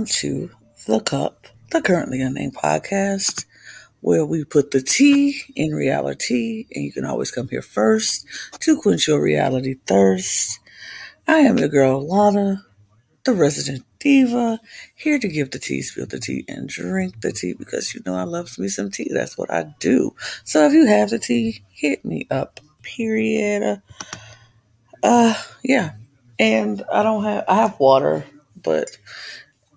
welcome to The Cup, the currently unnamed podcast, where we put the tea in reality, and you can always come here first to quench your reality thirst. I am the girl Lotta, the resident diva, here to give the tea, spill the tea, and drink the tea because you know I love me some tea. That's what I do. So if you have the tea, hit me up. Period. Uh, yeah. And I don't have I have water, but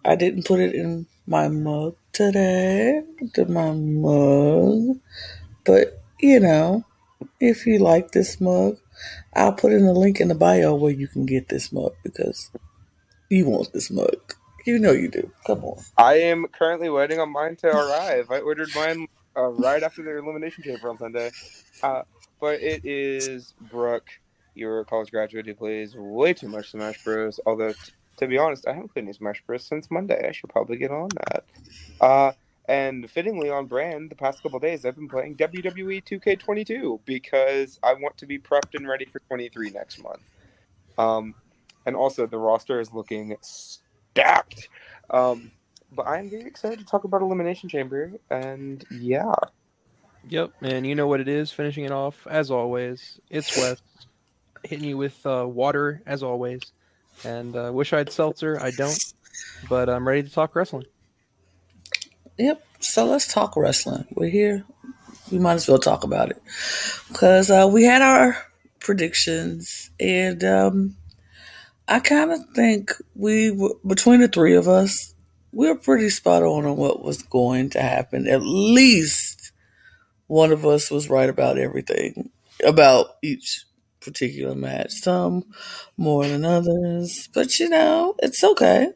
I didn't put it in my mug today. To my mug. But you know, if you like this mug, I'll put in the link in the bio where you can get this mug because you want this mug. You know you do. Come on. I am currently waiting on mine to arrive. I ordered mine uh, right after the elimination chamber on Sunday. Uh, but it is Brooke, your college graduate who plays way too much Smash Bros. Although, to be honest, I haven't played any Smash Bros. since Monday. I should probably get on that. Uh, and fittingly on brand, the past couple days I've been playing WWE 2K22 because I want to be prepped and ready for 23 next month. Um, and also the roster is looking stacked. Um, but I'm very excited to talk about Elimination Chamber, and yeah, Yep, and you know what it is. Finishing it off as always. It's Wes hitting you with uh, water as always. And uh, wish I had seltzer. I don't, but I'm ready to talk wrestling. Yep. So let's talk wrestling. We're here. We might as well talk about it because uh, we had our predictions, and um, I kind of think we were, between the three of us, we were pretty spot on on what was going to happen. At least one of us was right about everything about each particular match. Some more than others, but you know, it's okay.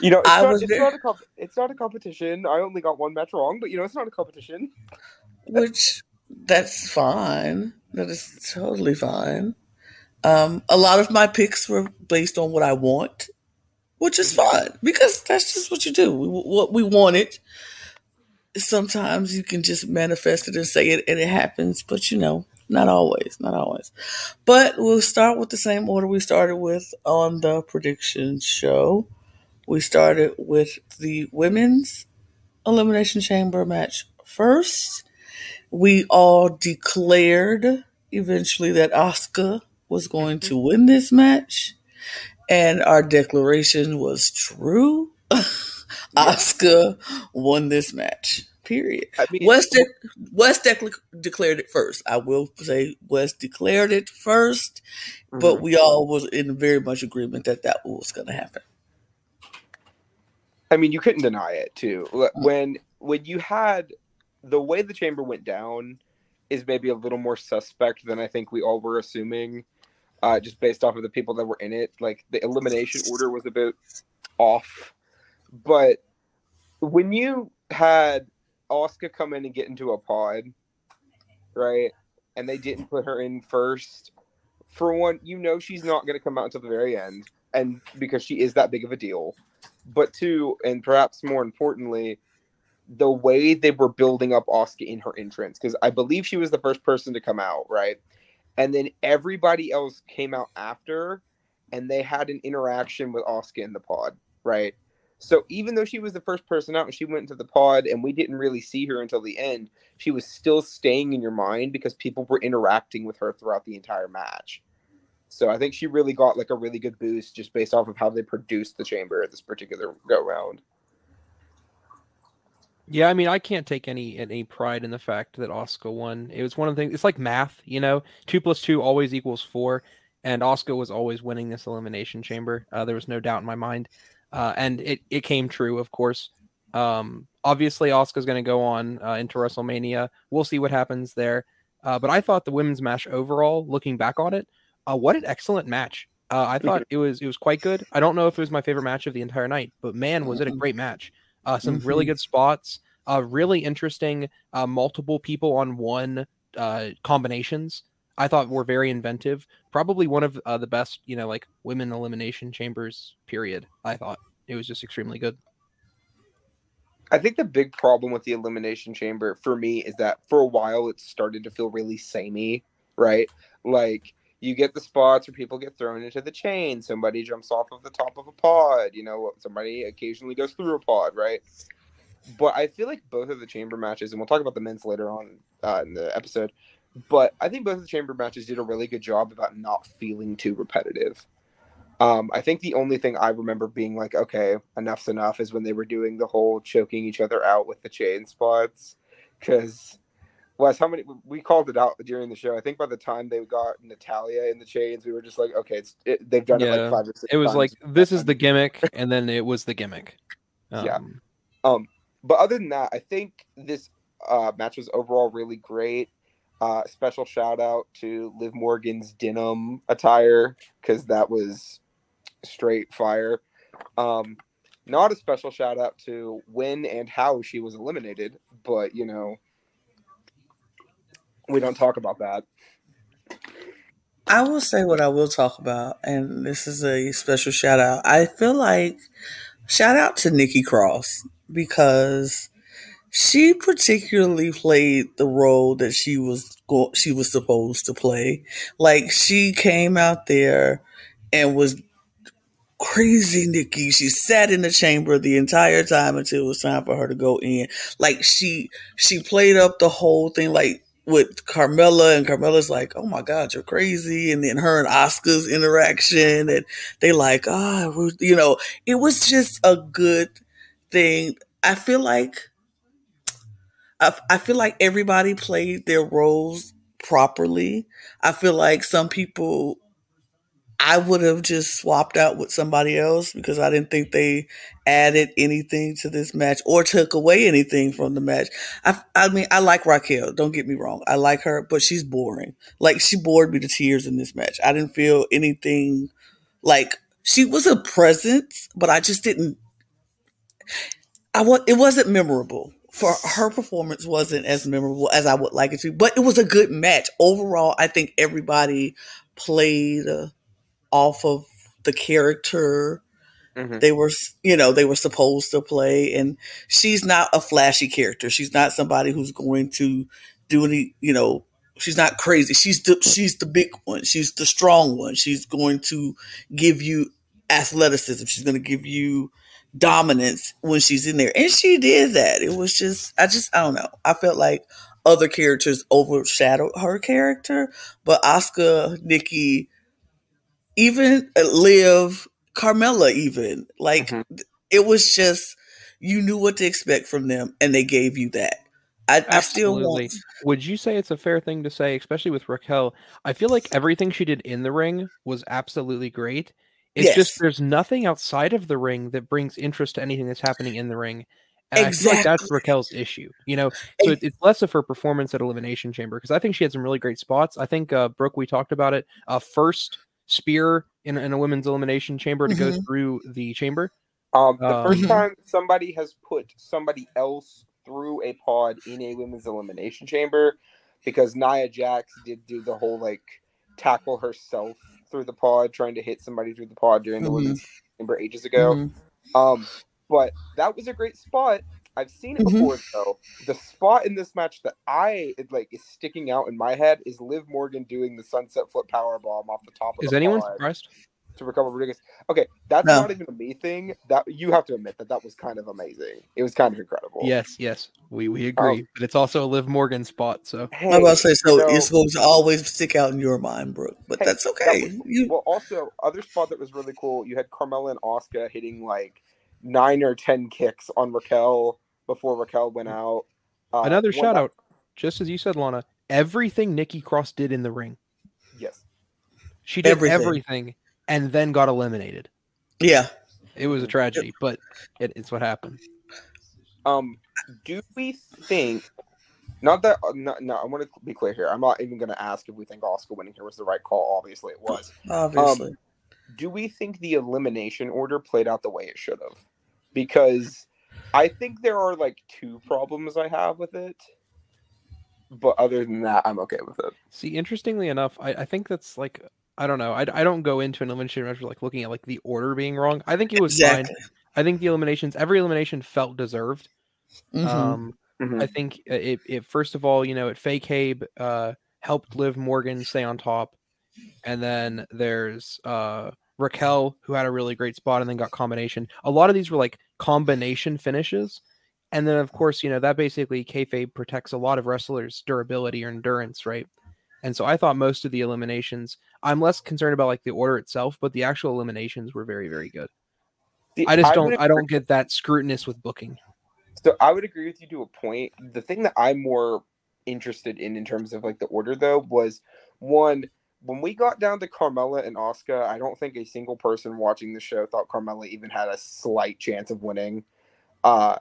you know, it's, I not, was it's, not a comp- it's not a competition. I only got one match wrong, but you know, it's not a competition. which that's fine. That is totally fine. Um, a lot of my picks were based on what I want, which is fine because that's just what you do. We, what we wanted. Sometimes you can just manifest it and say it, and it happens. But you know, not always, not always. But we'll start with the same order we started with on the prediction show. We started with the women's elimination chamber match first we all declared eventually that Asuka was going to mm-hmm. win this match, and our declaration was true. Asuka won this match. Period. I mean, West de- West de- declared it first. I will say West declared it first, but Mhm. we all was in very much agreement that that was going to happen. I mean, you couldn't deny it too. When when you had the way the chamber went down is maybe a little more suspect than I think we all were assuming, uh, just based off of the people that were in it. Like the elimination order was a bit off, but when you had Asuka come in and get into a pod, right, and they didn't put her in first. For one, you know she's not going to come out until the very end, and because she is that big of a deal but two, and perhaps more importantly, the way they were building up Asuka in her entrance, because I believe she was the first person to come out, right? And then everybody else came out after, and they had an interaction with Asuka in the pod, right? So even though she was the first person out and she went into the pod and we didn't really see her until the end, she was still staying in your mind because people were interacting with her throughout the entire match. So I think she really got like a really good boost just based off of how they produced the chamber at this particular go round. Yeah, I mean, I can't take any any pride in the fact that Asuka won. It was one of the things. It's like math, you know. Two plus two always equals four, and Asuka was always winning this elimination chamber. Uh, there was no doubt in my mind, uh, and it it came true, of course. Um, obviously, Asuka's going to go on uh, into WrestleMania. We'll see what happens there. Uh, but I thought the women's match overall, looking back on it, uh, what an excellent match. Uh, I thought it was it was quite good. I don't know if it was my favorite match of the entire night, but man, was it a Mhm. great match. Uh, some really Mhm. good spots, uh, really interesting, uh, multiple people on one uh, combinations. I thought were very inventive. Probably one of uh, the best, you know, like women elimination chambers. Period. I thought it was just extremely good. I think the big problem with the elimination chamber for me is that for a while it started to feel really samey, right? Like you get the spots where people get thrown into the chain. Somebody jumps off of the top of a pod. You know, somebody occasionally goes through a pod, right? But I feel like both of the chamber matches, and we'll talk about the men's later on uh, in the episode. But I think both of the chamber matches did a really good job about not feeling too repetitive. Um, I think the only thing I remember being like, okay, enough's enough, is when they were doing the whole choking each other out with the chain spots. Because Wes, how many we called it out during the show? I think by the time they got Natalya in the chains, we were just like, okay, it's it, they've done it like five or six. It was times. like this is the gimmick, and then it was the gimmick. Yeah. Um, Um, but other than that, I think this uh, match was overall really great. Uh, special shout out to Liv Morgan's denim attire because that was straight fire. Um, not a special shout out to when and how she was eliminated, but you know, we don't talk about that. I will say what I will talk about, and this is a special shout out. I feel like shout out to Nikki Cross because she particularly played the role that she was go- she was supposed to play. Like she came out there and was crazy Nikki. She sat in the chamber the entire time until it was time for her to go in. Like she she played up the whole thing like with Carmella and Carmella's like, "Oh my god, you're crazy." And then her and Asuka's interaction and they like, "Ah, we- you know, it was just a good thing. I feel like I, I feel like everybody played their roles properly. I feel like some people I would have just swapped out with somebody else because I didn't think they added anything to this match or took away anything from the match. I, I mean, I like Raquel. Don't get me wrong. I like her, but she's boring. Like she bored me to tears in this match. I didn't feel anything like she was a presence, but I just didn't. I was. It wasn't memorable. For her performance wasn't as memorable as I would like it to, but it was a good match. Overall. I think everybody played uh, off of the character Mhm. they were you know they were supposed to play and she's not a flashy character. She's not somebody who's going to do any you know she's not crazy. She's the she's the big one. She's the strong one. She's going to give you athleticism. She's going to give you dominance when she's in there and she did that it was just i just i don't know i felt like other characters overshadowed her character but asuka nikki even liv carmella even like Mhm. it was just you knew what to expect from them and they gave you that i, I still want Would you say it's a fair thing to say, especially with Raquel? I feel like everything she did in the ring was absolutely great. It's Yes. just there's nothing outside of the ring that brings interest to anything that's happening in the ring. And I feel like that's Raquel's issue, you know. So it, it's less of her performance at Elimination Chamber because I think she had some really great spots. I think uh, Brooke, we talked about it. Uh, first spear in, in a women's elimination chamber to go Mhm. through the chamber. Um, the Um, first Mhm. time somebody has put somebody else through a pod in a women's elimination chamber, because Nia Jax did do the whole like tackle herself through the pod, trying to hit somebody through the pod during the Mhm. women's chamber ages ago. Mhm. Um, but that was a great spot. I've seen it Mhm. before though. The spot in this match that I like is sticking out in my head is Liv Morgan doing the sunset flip power bomb off the top of Is the anyone pod surprised? To Raquel Rodriguez. Okay, that's No. not even a me thing. That you have to admit that that was kind of amazing. It was kind of incredible. Yes, yes, we we agree. but it's also a Liv Morgan spot, so Hey, I'm about to say so you know, it's supposed to always stick out in your mind brooke but Hey, that's that okay was- you well, also other spot that was really cool. You had Carmella and Asuka hitting like nine or ten kicks on Raquel before Raquel went out. Uh, another shout out, just as you said, Lana. Everything Nikki Cross did in the ring, Yes. she did Everything. everything, and then got eliminated. yeah It was a tragedy, but it, it's what happened. Um, do we think? Not that. No, no I want to be clear here. I'm not even going to ask if we think Asuka winning here was the right call. Obviously, it was. obviously do we think the elimination order played out the way it should have? Because I think there are like two problems I have with it. But other than that, I'm okay with it. See, interestingly enough, I, I think that's like I don't know. I, I don't go into an elimination match like looking at like the order being wrong. I think it was exactly fine. I think the eliminations, every elimination felt deserved. Mhm. Um, Mhm. I think uh, it, it first of all, you know, it kayfabe uh, helped Liv Morgan stay on top. and then there's uh Raquel who had a really great spot and then got combination. A lot of these were like combination finishes. And then of course, you know, that basically kayfabe protects a lot of wrestlers' durability or endurance, right? And so I thought most of the eliminations, I'm less concerned about like the order itself, but the actual eliminations were very, very good. See, I just would don't I don't get that scrutinous with booking. So I would agree with you to a point. The thing that I'm more interested in in terms of like the order though was one when we got down to Carmella and Asuka, I don't think a single person watching the show thought Carmella even had a slight chance of winning. Uh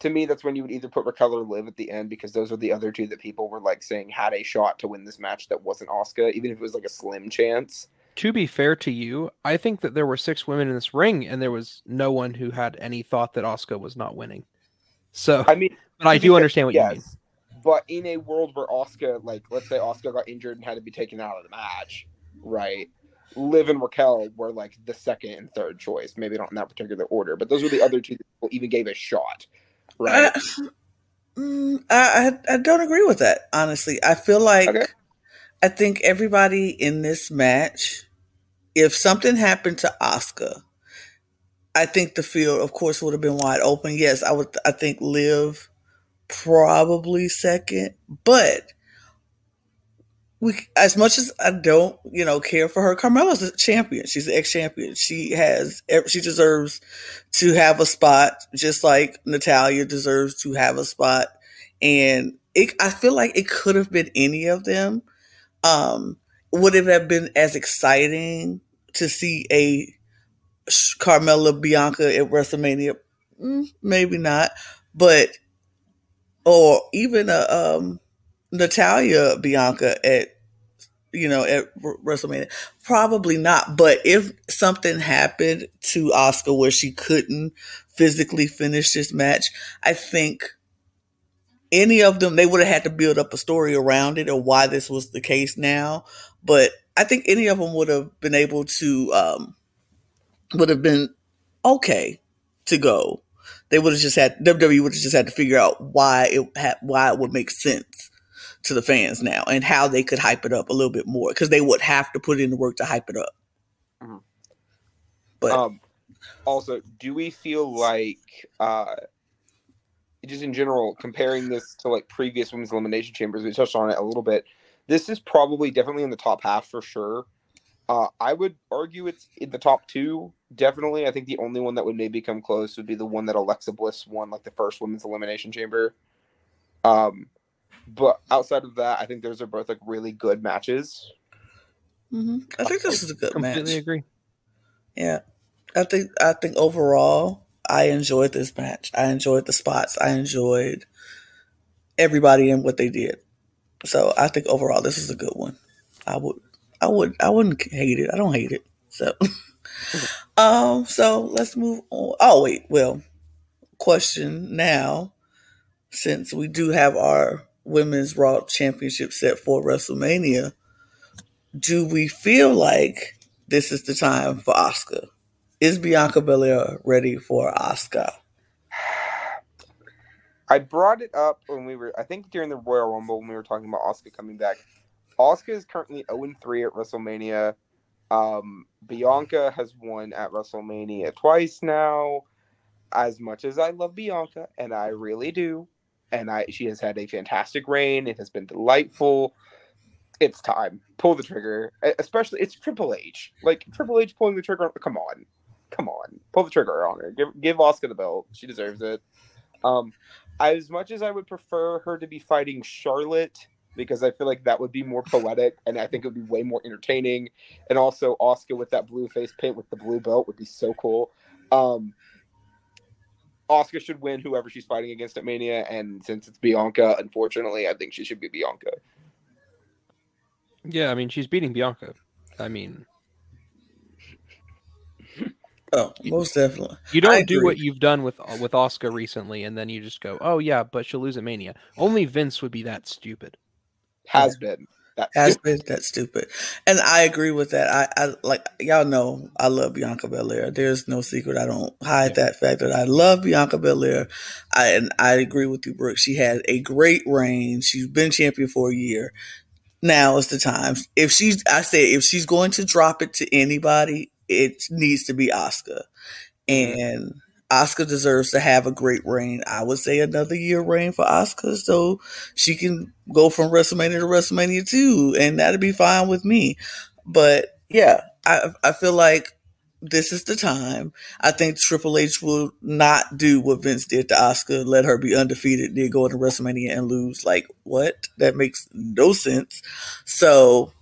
to me, that's when you would either put Raquel or Liv at the end because those are the other two that people were like saying had a shot to win this match that wasn't Asuka, even if it was like a slim chance. To be fair to you, I think that there were six women in this ring and there was no one who had any thought that Asuka was not winning. So I mean, but I do fair, understand what you mean. yes, But in a world where Asuka, like, let's say Asuka got injured and had to be taken out of the match, right? Liv and Raquel were like the second and third choice. Maybe not in that particular order, but those were the other two that people even gave a shot, right? I, mm, I, I I don't agree with that. Honestly, I feel like Okay. I think everybody in this match, if something happened to Asuka, I think the field, of course, would have been wide open. Yes, I would. I think Liv probably second, but we, as much as I don't, you know, care for her, Carmella's a champion. She's an ex-champion. She has, she deserves to have a spot, just like Natalya deserves to have a spot. And it, I feel like it could have been any of them. Um, would it have been as exciting to see a Carmella Bianca at WrestleMania? Mm, maybe not, but or even a um, Natalya Bianca at you know at WrestleMania, probably not. But if something happened to Asuka where she couldn't physically finish this match, I think any of them they would have had to build up a story around it or why this was the case now. But I think any of them would have been able to um, would have been okay to go. They would have just had WWE would have just had to figure out why it had, why it would make sense to the fans now and how they could hype it up a little bit more because they would have to put in the work to hype it up. Mhm. But Um, also, do we feel like, uh, just in general, comparing this to like previous women's elimination chambers, we touched on it a little bit. This is probably definitely in the top half for sure. Uh, I would argue it's in the top two. Definitely, I think the only one that would maybe come close would be the one that Alexa Bliss won, like the first women's elimination chamber. Um, but outside of that, I think those are both like really good matches. mhm. I think this is a good Completely match. Completely agree. Yeah, I think I think overall I enjoyed this match. I enjoyed the spots. I enjoyed everybody and what they did. So I think overall this is a good one. I would I would I wouldn't hate it. I don't hate it. So um so let's move on. Oh wait, well, question now since we do have our women's Raw championship set for WrestleMania, do we feel like this is the time for Asuka? Is Bianca Belair ready for Asuka? I brought it up when we were, I think during the Royal Rumble when we were talking about Asuka coming back. Asuka is currently 0 3 at WrestleMania. Um, Bianca has won at WrestleMania twice now. As much as I love Bianca, and I really do, and I she has had a fantastic reign. It has been delightful. It's time. Pull the trigger. Especially it's Triple H. Like Triple H pulling the trigger. Come on, come on. Pull the trigger on her. Give give Asuka the belt. She deserves it. Um, as much as I would prefer her to be fighting Charlotte because I feel like that would be more poetic and I think it would be way more entertaining. And also Asuka with that blue face paint with the blue belt would be so cool. Um, Asuka should win whoever she's fighting against at Mania, and since it's Bianca, unfortunately, I think she should be Bianca. Yeah, I mean she's beating Bianca. I mean, Oh, most definitely. you don't do agree. what you've done with with Asuka recently, and then you just go, "Oh yeah, but she'll lose at Mania." Only Vince would be that stupid. Has been. That's Has been that stupid, and I agree with that. I, I like y'all know I love Bianca Belair. There's no secret. I don't hide that fact that I love Bianca Belair. I and I agree with you, Brooke. She had a great reign. She's been champion for a year. now is the time. If she's, I say, if she's going to drop it to anybody, it needs to be Asuka, mm-hmm. and Asuka deserves to have a great reign. I would say another year reign for Asuka, so she can go from WrestleMania to WrestleMania two, and that'd be fine with me. But yeah, I I feel like this is the time. I think Triple H will not do what Vince did to Asuka, let her be undefeated, then go into WrestleMania and lose. Like, what? That makes no sense. So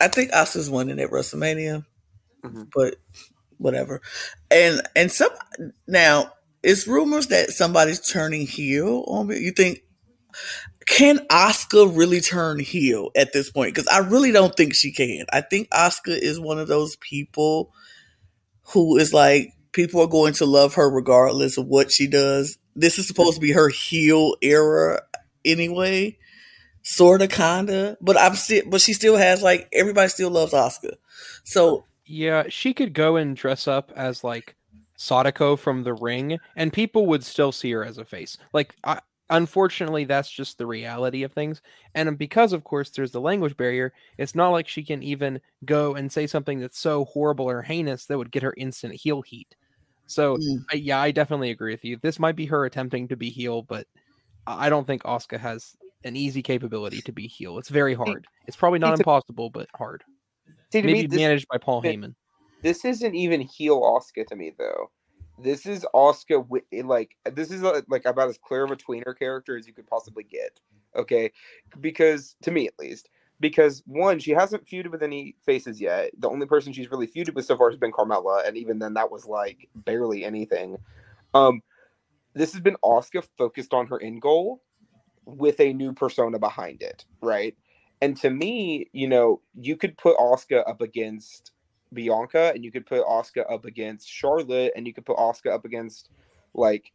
I think Asuka's winning at WrestleMania, Mhm. but whatever. And and some now it's rumors that somebody's turning heel on me. You think can Asuka really turn heel at this point? Because I really don't think she can. I think Asuka is one of those people who is like people are going to love her regardless of what she does. This is supposed to be her heel era anyway, sort of, kinda. But I'm still, but she still has like everybody still loves Asuka. So Yeah, she could go and dress up as like Sadako from the ring, and people would still see her as a face. Like, I, unfortunately, that's just the reality of things. And because, of course, there's the language barrier, it's not like she can even go and say something that's so horrible or heinous that would get her instant heel heat. So, Mm. I- yeah, I definitely agree with you. This might be her attempting to be heel, but I don't think Asuka has an easy capability to be heel. It's very hard. It's probably not to- impossible, but hard. See, to Maybe me, this, managed by Paul Heyman. this isn't even heel Asuka to me though. This is Asuka with like this is uh like about as clear of a tweener character as you could possibly get. Okay, because to me at least, because one, she hasn't feuded with any faces yet. The only person she's really feuded with so far has been Carmella, and even then, that was like barely anything. Um, this has been Asuka focused on her end goal with a new persona behind it, right? And to me, you know, you could put Asuka up against Bianca, and you could put Asuka up against Charlotte, and you could put Asuka up against like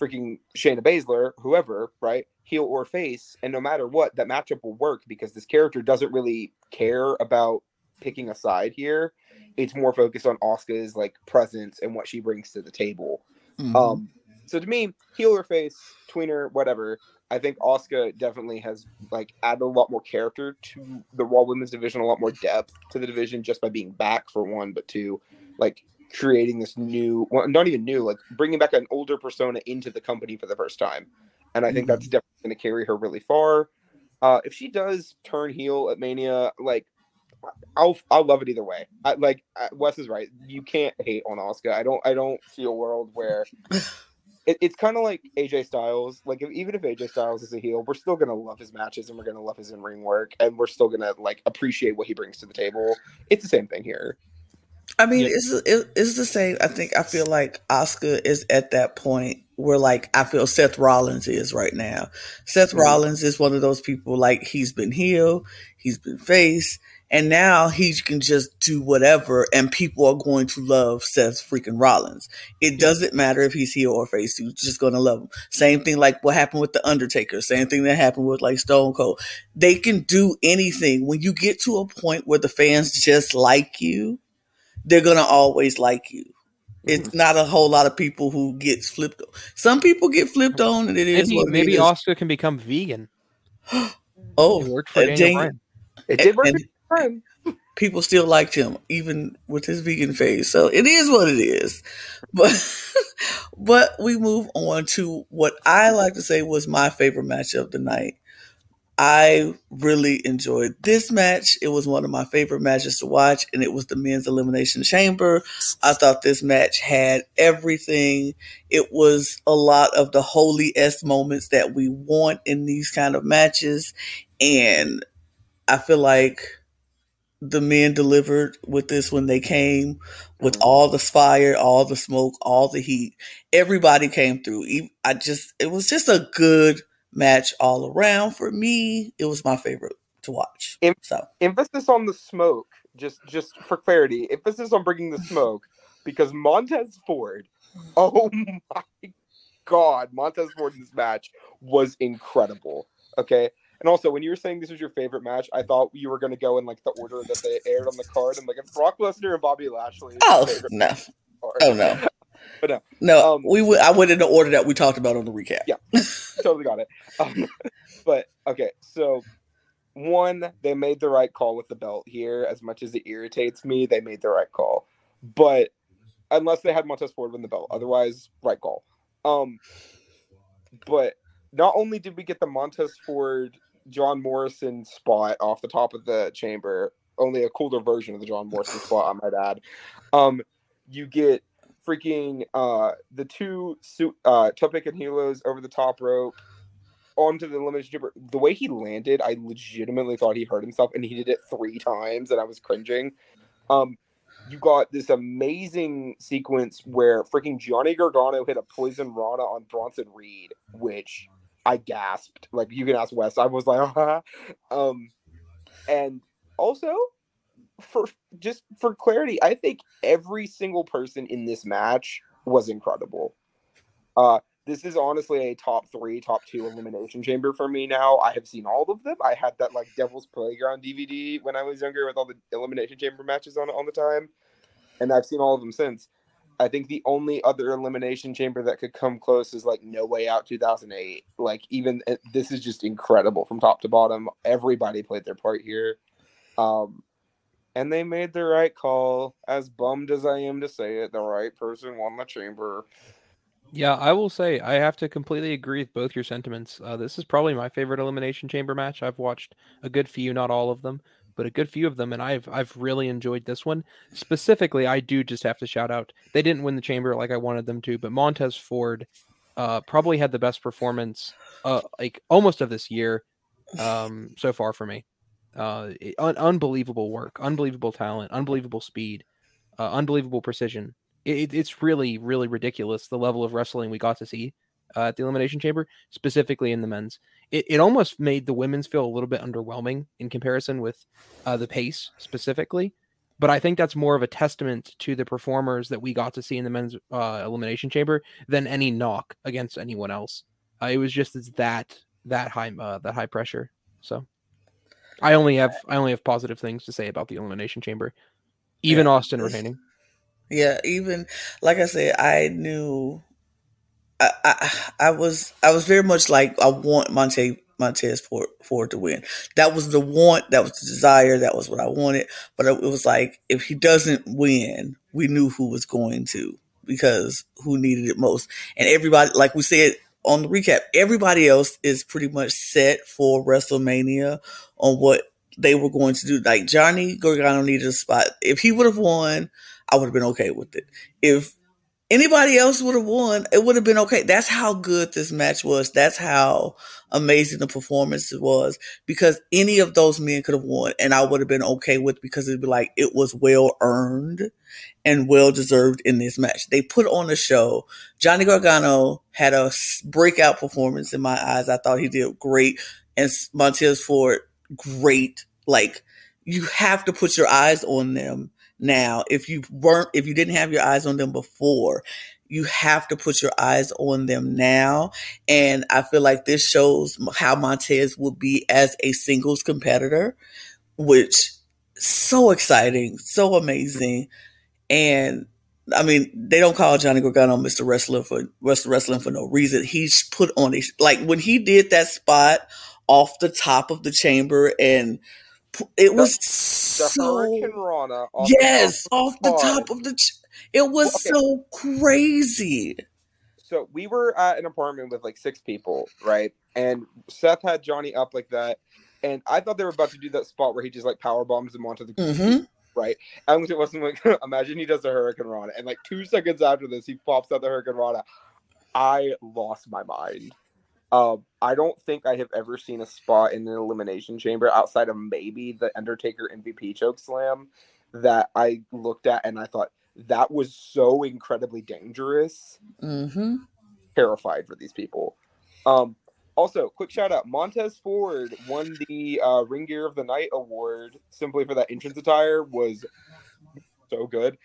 freaking Shayna Baszler, whoever, right? Heel or face, and no matter what, that matchup will work because this character doesn't really care about picking a side here. It's more focused on Asuka's like presence and what she brings to the table. mhm. Um, so to me, heel or face, tweener, whatever. I think Asuka definitely has like added a lot more character to the Raw Women's division, a lot more depth to the division just by being back for one, but two, like creating this new, well, not even new, like bringing back an older persona into the company for the first time. And I think that's definitely going to carry her really far. Uh, if she does turn heel at Mania, like I'll I'll love it either way. I, like Wes is right. You can't hate on Asuka. I don't I don't see a world where it, it's kind of like AJ Styles. Like if, even if AJ Styles is a heel, we're still gonna love his matches and we're gonna love his in ring work and we're still gonna like appreciate what he brings to the table. It's the same thing here. I mean, Yeah. it's it, it's the same. I think I feel like Asuka is at that point where like I feel Seth Rollins is right now. Seth Mhm. Rollins is one of those people like he's been heel, he's been face, and now he can just do whatever, and people are going to love Seth freaking Rollins. It doesn't matter if he's heel or face; you're just going to love him. Same thing like what happened with the Undertaker. Same thing that happened with like Stone Cold. They can do anything when you get to a point where the fans just like you they're gonna always like you. It's mm-hmm. not a whole lot of people who gets flipped. Some people get flipped on, and it is Maybe what maybe is. Asuka can become vegan. oh, It worked for Daniel Daniel- Bryan. It did work. and him. people still liked him even with his vegan face. So it is what it is. But but we move on to what I like to say was my favorite match of the night. I really enjoyed this match. It was one of my favorite matches to watch, and it was the men's elimination chamber. I thought this match had everything. It was a lot of the holy s moments that we want in these kind of matches, and I feel like the men delivered with this when they came with Mhm. all the fire, all the smoke, all the heat. Everybody came through. I just, it was just a good match all around for me. It was my favorite to watch. Im- So, Emphasis on the smoke, just just for clarity. Emphasis on bringing the smoke because Montez Ford. Oh my god, Montez Ford in this match was incredible. Okay. And also, when you were saying this was your favorite match, I thought you were going to go in like the order that they aired on the card. and like, if Brock Lesnar and Bobby Lashley. oh no, card. oh no, But no. no. Um, we I went in the order that we talked about on the recap. Yeah. totally got it. Um, but okay, so one, they made the right call with the belt here. As much as it irritates me, they made the right call. But unless they had Montez Ford win the belt, otherwise, right call. Um, but not only did we get the Montez Ford John Morrison spot off the top of the chamber, only a cooler version of the John Morrison spot, I might add. Um, you get freaking uh the two suit uh tope con hilos over the top rope onto the limited chamber. The way he landed, I legitimately thought he hurt himself, and he did it three times, and I was cringing. Um, you got this amazing sequence where freaking Johnny Gargano hit a poison Rana on Bronson Reed, which I gasped. Like you can ask Wes. I was like, uh-huh. um, and also for just for clarity, I think every single person in this match was incredible. Uh, this is honestly a top three, top two elimination chamber for me now. I have seen all of them. I had that like Devil's Playground DVD when I was younger with all the elimination chamber matches on all the time, and I've seen all of them since. I think the only other elimination chamber that could come close is like No Way Out 2008. Like even eh, this is just incredible from top to bottom. Everybody played their part here. Um, and they made the right call. As bummed as I am to say it, the right person won the chamber. Yeah, I will say I have to completely agree with both your sentiments. Uh, this is probably my favorite elimination chamber match. I've watched a good few, not all of them, but a good few of them, and I've I've really enjoyed this one. Specifically, I do just have to shout out. They didn't win the chamber like I wanted them to, but Montez Ford uh, probably had the best performance, uh, like almost of this year, um, so far for me. Uh, un- unbelievable work, unbelievable talent, unbelievable speed, uh, unbelievable precision. It, it's really, really ridiculous the level of wrestling we got to see uh, at the Elimination Chamber, specifically in the men's. It, it almost made the women's feel a little bit underwhelming in comparison with uh, the pace specifically. But I think that's more of a testament to the performers that we got to see in the men's uh, Elimination Chamber than any knock against anyone else. Uh, it was just it's that that high uh, that high pressure. So I only have I only have positive things to say about the Elimination Chamber. Even yeah. Austin retaining. Yeah, even like I said, I knew I, I, was I was very much like I want Monte Montez Ford, Ford to win. That was the want, that was the desire, that was what I wanted. But it was like if he doesn't win, we knew who was going to because who needed it most. And everybody, like we said on the recap, everybody else is pretty much set for WrestleMania on what they were going to do. Like Johnny Gargano needed a spot. If he would have won, I would have been okay with it. If anybody else would have won, it would have been okay. That's how good this match was. That's how amazing the performance was because any of those men could have won and I would have been okay with because it'd be like it was well earned and well deserved in this match. They put on a show. Johnny Gargano had a breakout performance in my eyes. I thought he did great and Montez Ford great. Like you have to put your eyes on them now. If you weren't, if you didn't have your eyes on them before, you have to put your eyes on them now. And I feel like this shows how Montez will be as a singles competitor, which so exciting, so amazing. And I mean, they don't call Johnny Gargano Mr. Wrestler for. Wrestling for no reason. He's put on a like when he did that spot off the top of the chamber and it was the, so Hurricane Rana off yes the off the top of the ch- it was okay. so crazy. So we were at an apartment with like six people right? And seth had johnny up like that and i thought they were about to do that spot where he just like power bombs him onto the mm-hmm. right? And it wasn't like imagine he does the hurricane rana and like two seconds after this he pops out the hurricane rana. I lost my mind um, I don't think I have ever seen a spot in an elimination chamber outside of maybe the Undertaker MVP choke slam that I looked at and I thought that was so incredibly dangerous. Mm-hmm. Terrified for these people. Um, also, quick shout out: Montez Ford won the uh, Ring Gear of the Night award simply for that entrance attire. Was so good.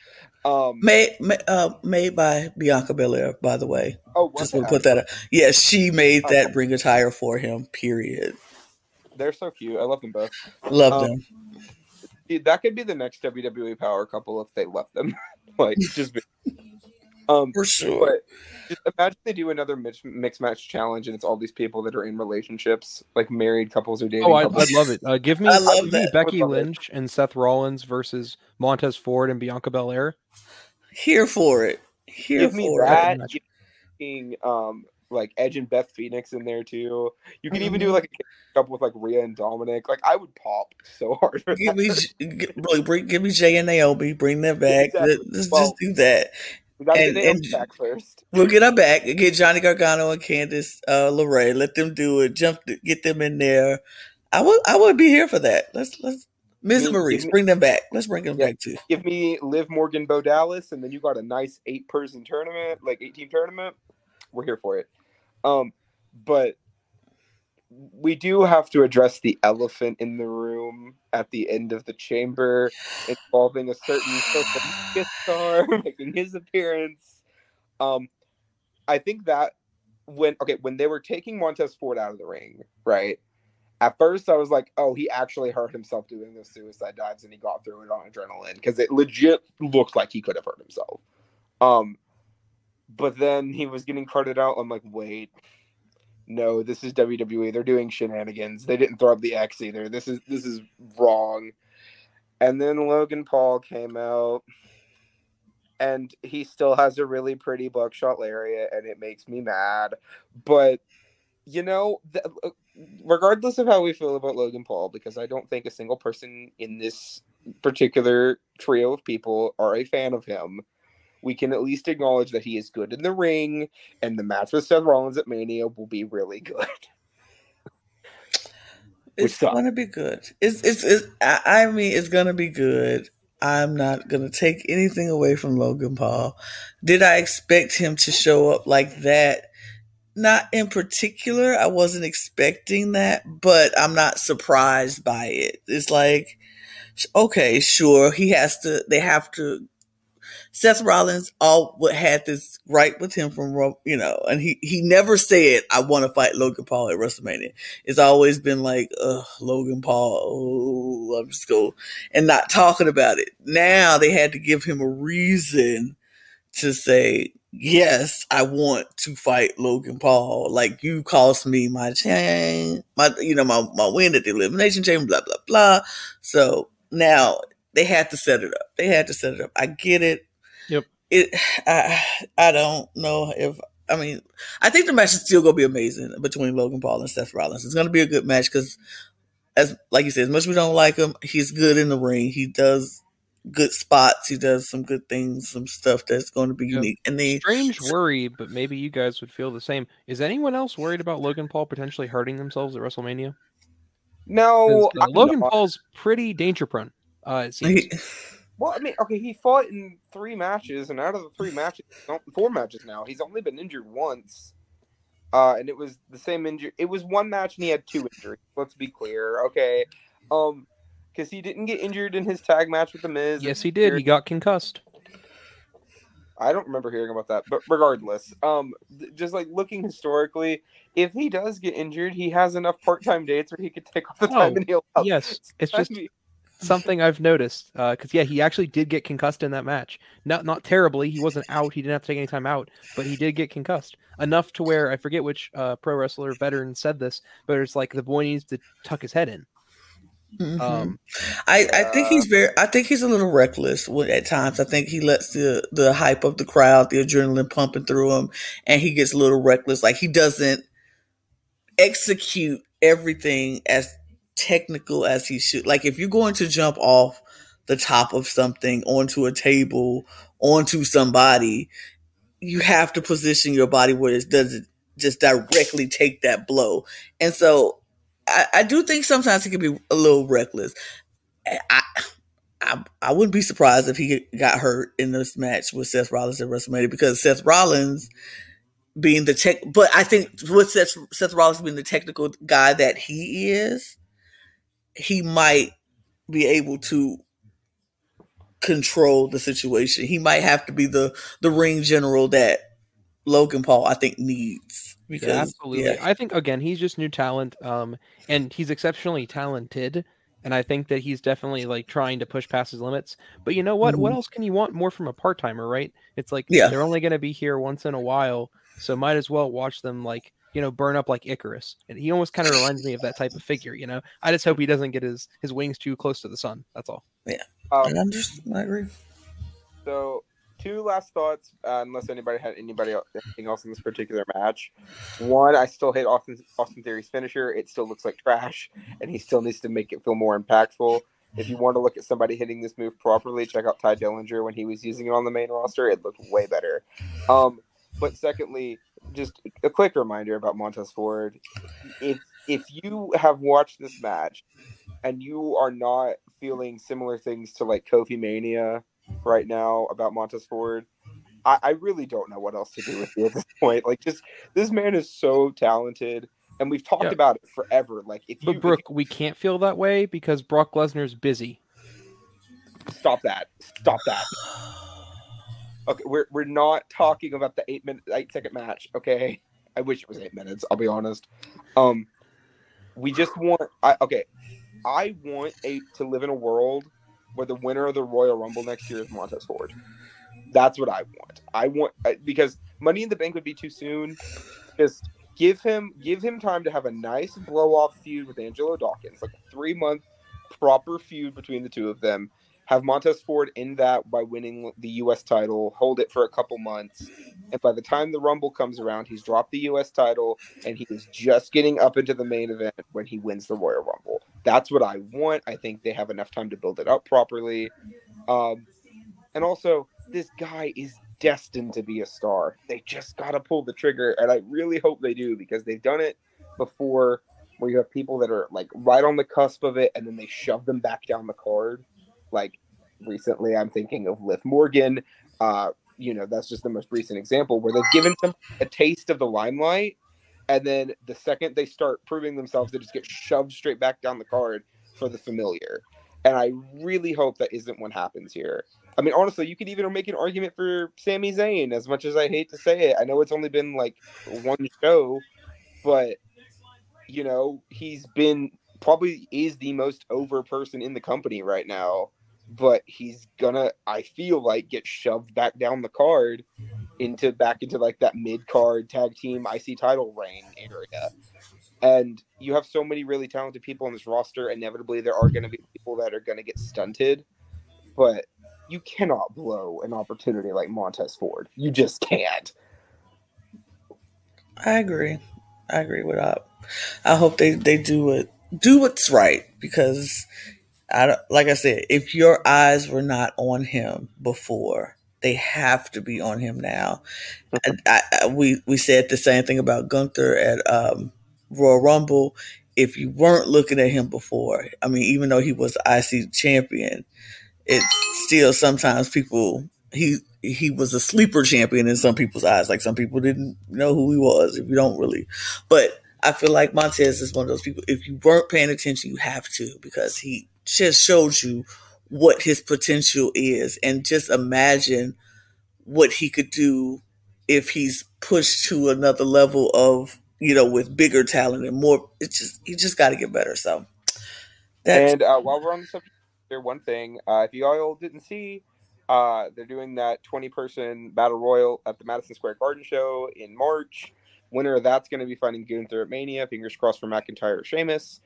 Um, made uh, made by Bianca Belair, by the way. Oh, just want to put that. Up. Yeah, she made oh. that ring attire for him. Period. They're so cute. I love them both. Love um, them. Dude, that could be the next WWE power couple if they left them. like just. Be- Um, For sure. but just imagine they do another mix, mixed match challenge, and it's all these people that are in relationships, like married couples or dating. Oh, I'd, couples. I'd love it. Uh, give me, I love give me. Becky Would love it. Lynch and Seth Rollins versus Montez Ford and Bianca Belair. Here for it. Here Give me for that. Match. Give um, like Edge and Beth Phoenix in there too. You can even do Mhm. like a couple with like Rhea and Dominic. Like I would pop so hard. For. Give me, that. J- g- bring, give me Jay and Naomi. Bring them back. Exactly. Let- Let's Well- just do that. We gotta and- get Naomi back first. We'll get her back. Get Johnny Gargano and Candice uh, LeRae. Let them do it. Jump. Get them in there. I would. I would be here for that. Let's. Let's. And Me- Maryse, me- bring them back. Let's bring them Yeah. back too. Give me Liv Morgan Bo Dallas, and then you got a nice eight person tournament, like eight team tournament. We're here for it. Um, but we do have to address the elephant in the room at the end of the chamber involving a certain social media star making his appearance. Um, I think that when okay, when they were taking Montez Ford out of the ring, right? At first, I was like, "Oh, he actually hurt himself doing those suicide dives, and he got through it on adrenaline because it legit looked like he could have hurt himself." Um, but then he was getting carted out. I'm like, "Wait, no, this is WWE. They're doing shenanigans. They didn't throw up the X either. This is this is wrong." And then Logan Paul came out, and he still has a really pretty buckshot lariat, and it makes me mad. But you know, th- uh, regardless of how we feel about Logan Paul, because I don't think a single person in this particular trio of people are a fan of him. We can at least acknowledge that he is good in the ring, and the match with Seth Rollins at Mania will be really good. It's gonna be good. It's it's, it's I, I mean it's gonna be good. I'm not gonna take anything away from Logan Paul. Did I expect him to show up like that? Not in particular. I wasn't expecting that, but I'm not surprised by it. It's like, okay, sure, he has to. They have to. Seth Rollins all had this right with him from Ro- you know, and he he never said I want to fight Logan Paul at WrestleMania. It's always been like, ugh, Logan Paul. Oh, I'm just go and not talking about it. Now they had to give him a reason to say, yes, I want to fight Logan Paul. Like you cost me my chain, my you know my my win at the elimination chamber, blah blah blah. So now they had to set it up. They had to set it up. I get it. Yep. It. I I don't know if. I mean, I think the match is still gonna be amazing between Logan Paul and Seth Rollins. It's gonna be a good match because, as like you said, as much as we don't like him, he's good in the ring. He does good spots. He does some good things, some stuff that's going to be Yeah. unique. And then Strange worry, but maybe you guys would feel the same. Is anyone else worried about Logan Paul potentially hurting themselves at WrestleMania? No, uh, Logan not. Paul's pretty danger prone. Uh, it seems. Well, I mean, okay, he fought in three matches, and out of the three matches, four matches now, he's only been injured once. Uh, and it was the same injury. It was one match, and he had two injuries. Let's be clear, okay? Um, because he didn't get injured in his tag match with the Miz. yes, he did. He got concussed. I don't remember hearing about that, but regardless, um, th- just like looking historically, if he does get injured, he has enough part-time dates where he could take off the time Oh, and heal up. Yes, it's just something I've noticed. Because yeah, he actually did get concussed in that match. Not not terribly. He wasn't out. He didn't have to take any time out, but he did get concussed enough to where I forget which uh, pro wrestler veteran said this, but it's like the boy needs to tuck his head in. Mhm. Um, I, I think he's very. I think he's a little reckless at times. I think he lets the the hype of the crowd, the adrenaline pumping through him, and he gets a little reckless. Like he doesn't execute everything as technical as he should. Like if you're going to jump off the top of something onto a table, onto somebody, you have to position your body where it doesn't just directly take that blow. And so I, I do think sometimes he can be a little reckless. I, I I wouldn't be surprised if he got hurt in this match with Seth Rollins at WrestleMania because Seth Rollins being the tech, but I think with Seth, Seth Rollins being the technical guy that he is, he might be able to control the situation. He might have to be the the ring general that Logan Paul I think needs because yeah, absolutely. yeah. I think again he's just new talent, um, and he's exceptionally talented. and I think that he's definitely like trying to push past his limits. But you know what? Mm-hmm. What else can you want more from a part timer, right? It's like yeah. they're only going to be here once in a while, so might as well watch them like you know burn up like Icarus. And he almost kind of reminds me of that type of figure. You know, I just hope he doesn't get his his wings too close to the sun. That's all. Yeah, um, I'm just I agree. So two last thoughts, uh, unless anybody had anybody else, anything else in this particular match. One, I still hate Austin Austin Theory's finisher. It still looks like trash, and he still needs to make it feel more impactful. If you want to look at somebody hitting this move properly, check out Tye Dillinger when he was using it on the main roster. It looked way better. Um, but secondly, just a quick reminder about Montez Ford. If if you have watched this match and you are not feeling similar things to like Kofi Mania right now about Montez Ford. I, I really don't know what else to do with you at this point. Like, just this man is so talented, and we've talked yeah. about it forever. Like, if but you, Brook, if, we can't feel that way because Brock Lesnar's busy. Stop that! Stop that! Okay, we're we're not talking about the eight minute, eight second match. Okay, I wish it was eight minutes. I'll be honest. Um, we just want. I okay. I want a to live in a world where the winner of the Royal Rumble next year is Montez Ford. That's what I want. I want because Money in the Bank would be too soon. Just give him give him time to have a nice blow off feud with Angelo Dawkins, like a three month proper feud between the two of them. Have Montez Ford in that by winning the U.S. title, hold it for a couple months, and by the time the Rumble comes around, he's dropped the U.S. title and he is just getting up into the main event when he wins the Royal Rumble. That's what I want. I think they have enough time to build it up properly. Um, and also, this guy is destined to be a star. They just got to pull the trigger, and I really hope they do because they've done it before where you have people that are like right on the cusp of it and then they shove them back down the card. Like recently, I'm thinking of Liv Morgan. Uh, you know, that's just the most recent example where they've given them a taste of the limelight and then the second they start proving themselves, they just get shoved straight back down the card for the familiar. And I really hope that isn't what happens here. I mean, honestly, you could even make an argument for Sami Zayn, as much as I hate to say it. I know it's only been like one show, but you know, he's been probably is the most over person in the company right now. But he's gonna, I feel like, get shoved back down the card into back into like that mid card tag team IC title reign area. And you have so many really talented people on this roster. Inevitably, there are going to be people that are going to get stunted, but you cannot blow an opportunity like Montez Ford. You just can't. I agree. I agree with up I hope they, they do it do what's right because I like I said, if your eyes were not on him before, they have to be on him now. I, I, we we said the same thing about Gunther at um, Royal Rumble. If you weren't looking at him before, I mean, even though he was IC champion, it's still sometimes people he he was a sleeper champion in some people's eyes. Like some people didn't know who he was if you don't really. But I feel like Montez is one of those people. If you weren't paying attention, you have to because he just shows you what his potential is and just imagine what he could do if he's pushed to another level of you know with bigger talent and more it's just he just got to get better. So and uh, while we're on the subject there one thing uh, if you all didn't see uh, they're doing that 20 person battle royal at the madison square garden show in march. Winner of that's going to be fighting gunther at mania. Fingers crossed for mcintyre or Sheamus.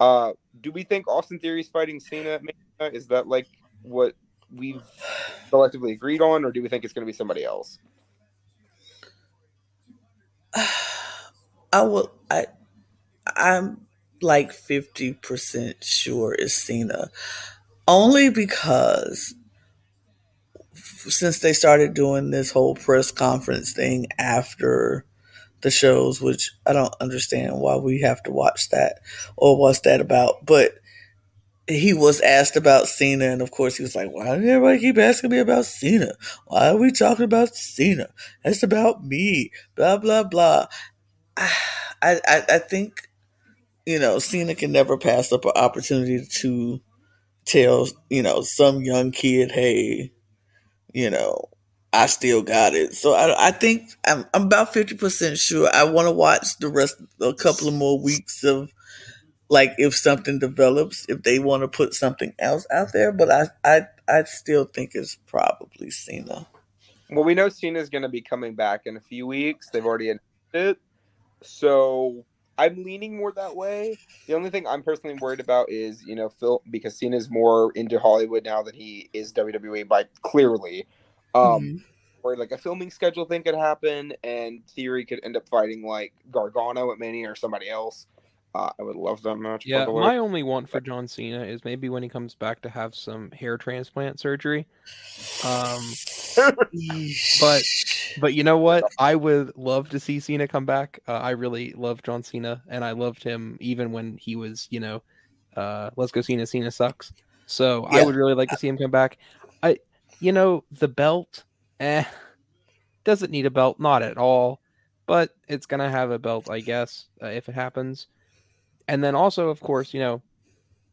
Uh, do we think Austin Theory's fighting Cena? Is that like what we've collectively agreed on, or do we think it's going to be somebody else? I will. I I'm like fifty percent sure it's Cena, only because since they started doing this whole press conference thing after the shows, which I don't understand why we have to watch that or what's that about. But he was asked about Cena, and of course he was like, "Why does everybody keep asking me about Cena? Why are we talking about Cena? It's about me." Blah blah blah. I I, I think you know Cena can never pass up an opportunity to tell you know some young kid, "Hey, you know, I still got it. So I, I think I'm, I'm about 50% sure I want to watch the rest, a couple of more weeks of like if something develops, if they want to put something else out there. But I, I, I still think it's probably Cena. Well, we know Cena's going to be coming back in a few weeks. They've already announced it, so I'm leaning more that way. The only thing I'm personally worried about is you know Phil because Cena's more into Hollywood now than he is WWE by clearly. Um, mm-hmm. Where like a filming schedule thing could happen, and Theory could end up fighting like Gargano at Mania or somebody else. Uh, I would love that match. Yeah, my only want for John Cena is maybe when he comes back to have some hair transplant surgery. Um, but but you know what? I would love to see Cena come back. Uh, I really love John Cena, and I loved him even when he was, you know, uh, let's go Cena. Cena sucks. So yeah. I would really like to see him come back. I, you know, the belt, eh, doesn't need a belt, not at all. But it's gonna have a belt, I guess, uh, if it happens. And then also, of course, you know,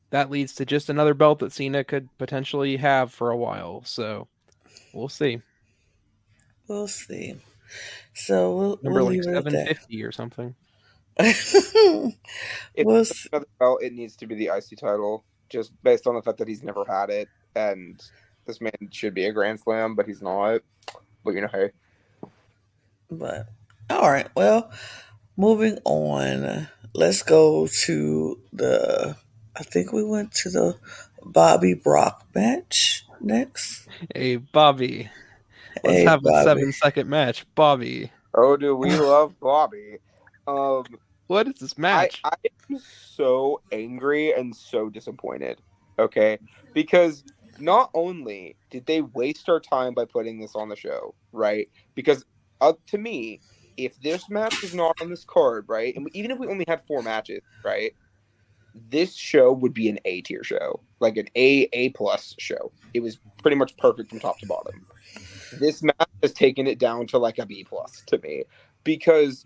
that leads to just another belt that Cena could potentially have for a while. So we'll see. We'll see. So we'll, number we'll like seven fifty or something. if we'll another belt, it needs to be the IC title, just based on the fact that he's never had it, and this man should be a Grand Slam, but he's not. But you know, hey. But all right, well, moving on let's go to the. I think we went to the Bobby Brock match next. Hey, Bobby. Let's hey, have Bobby. a seven second match. Bobby. Oh, do we love Bobby? Um, what is this match? I, I am so angry and so disappointed. Okay, because not only did they waste our time by putting this on the show, right? Because uh, to me, if this match is not on this card, right, and even if we only had four matches, right, this show would be an A tier show, like an A A plus show. It was pretty much perfect from top to bottom. This match has taken it down to like a B plus to me because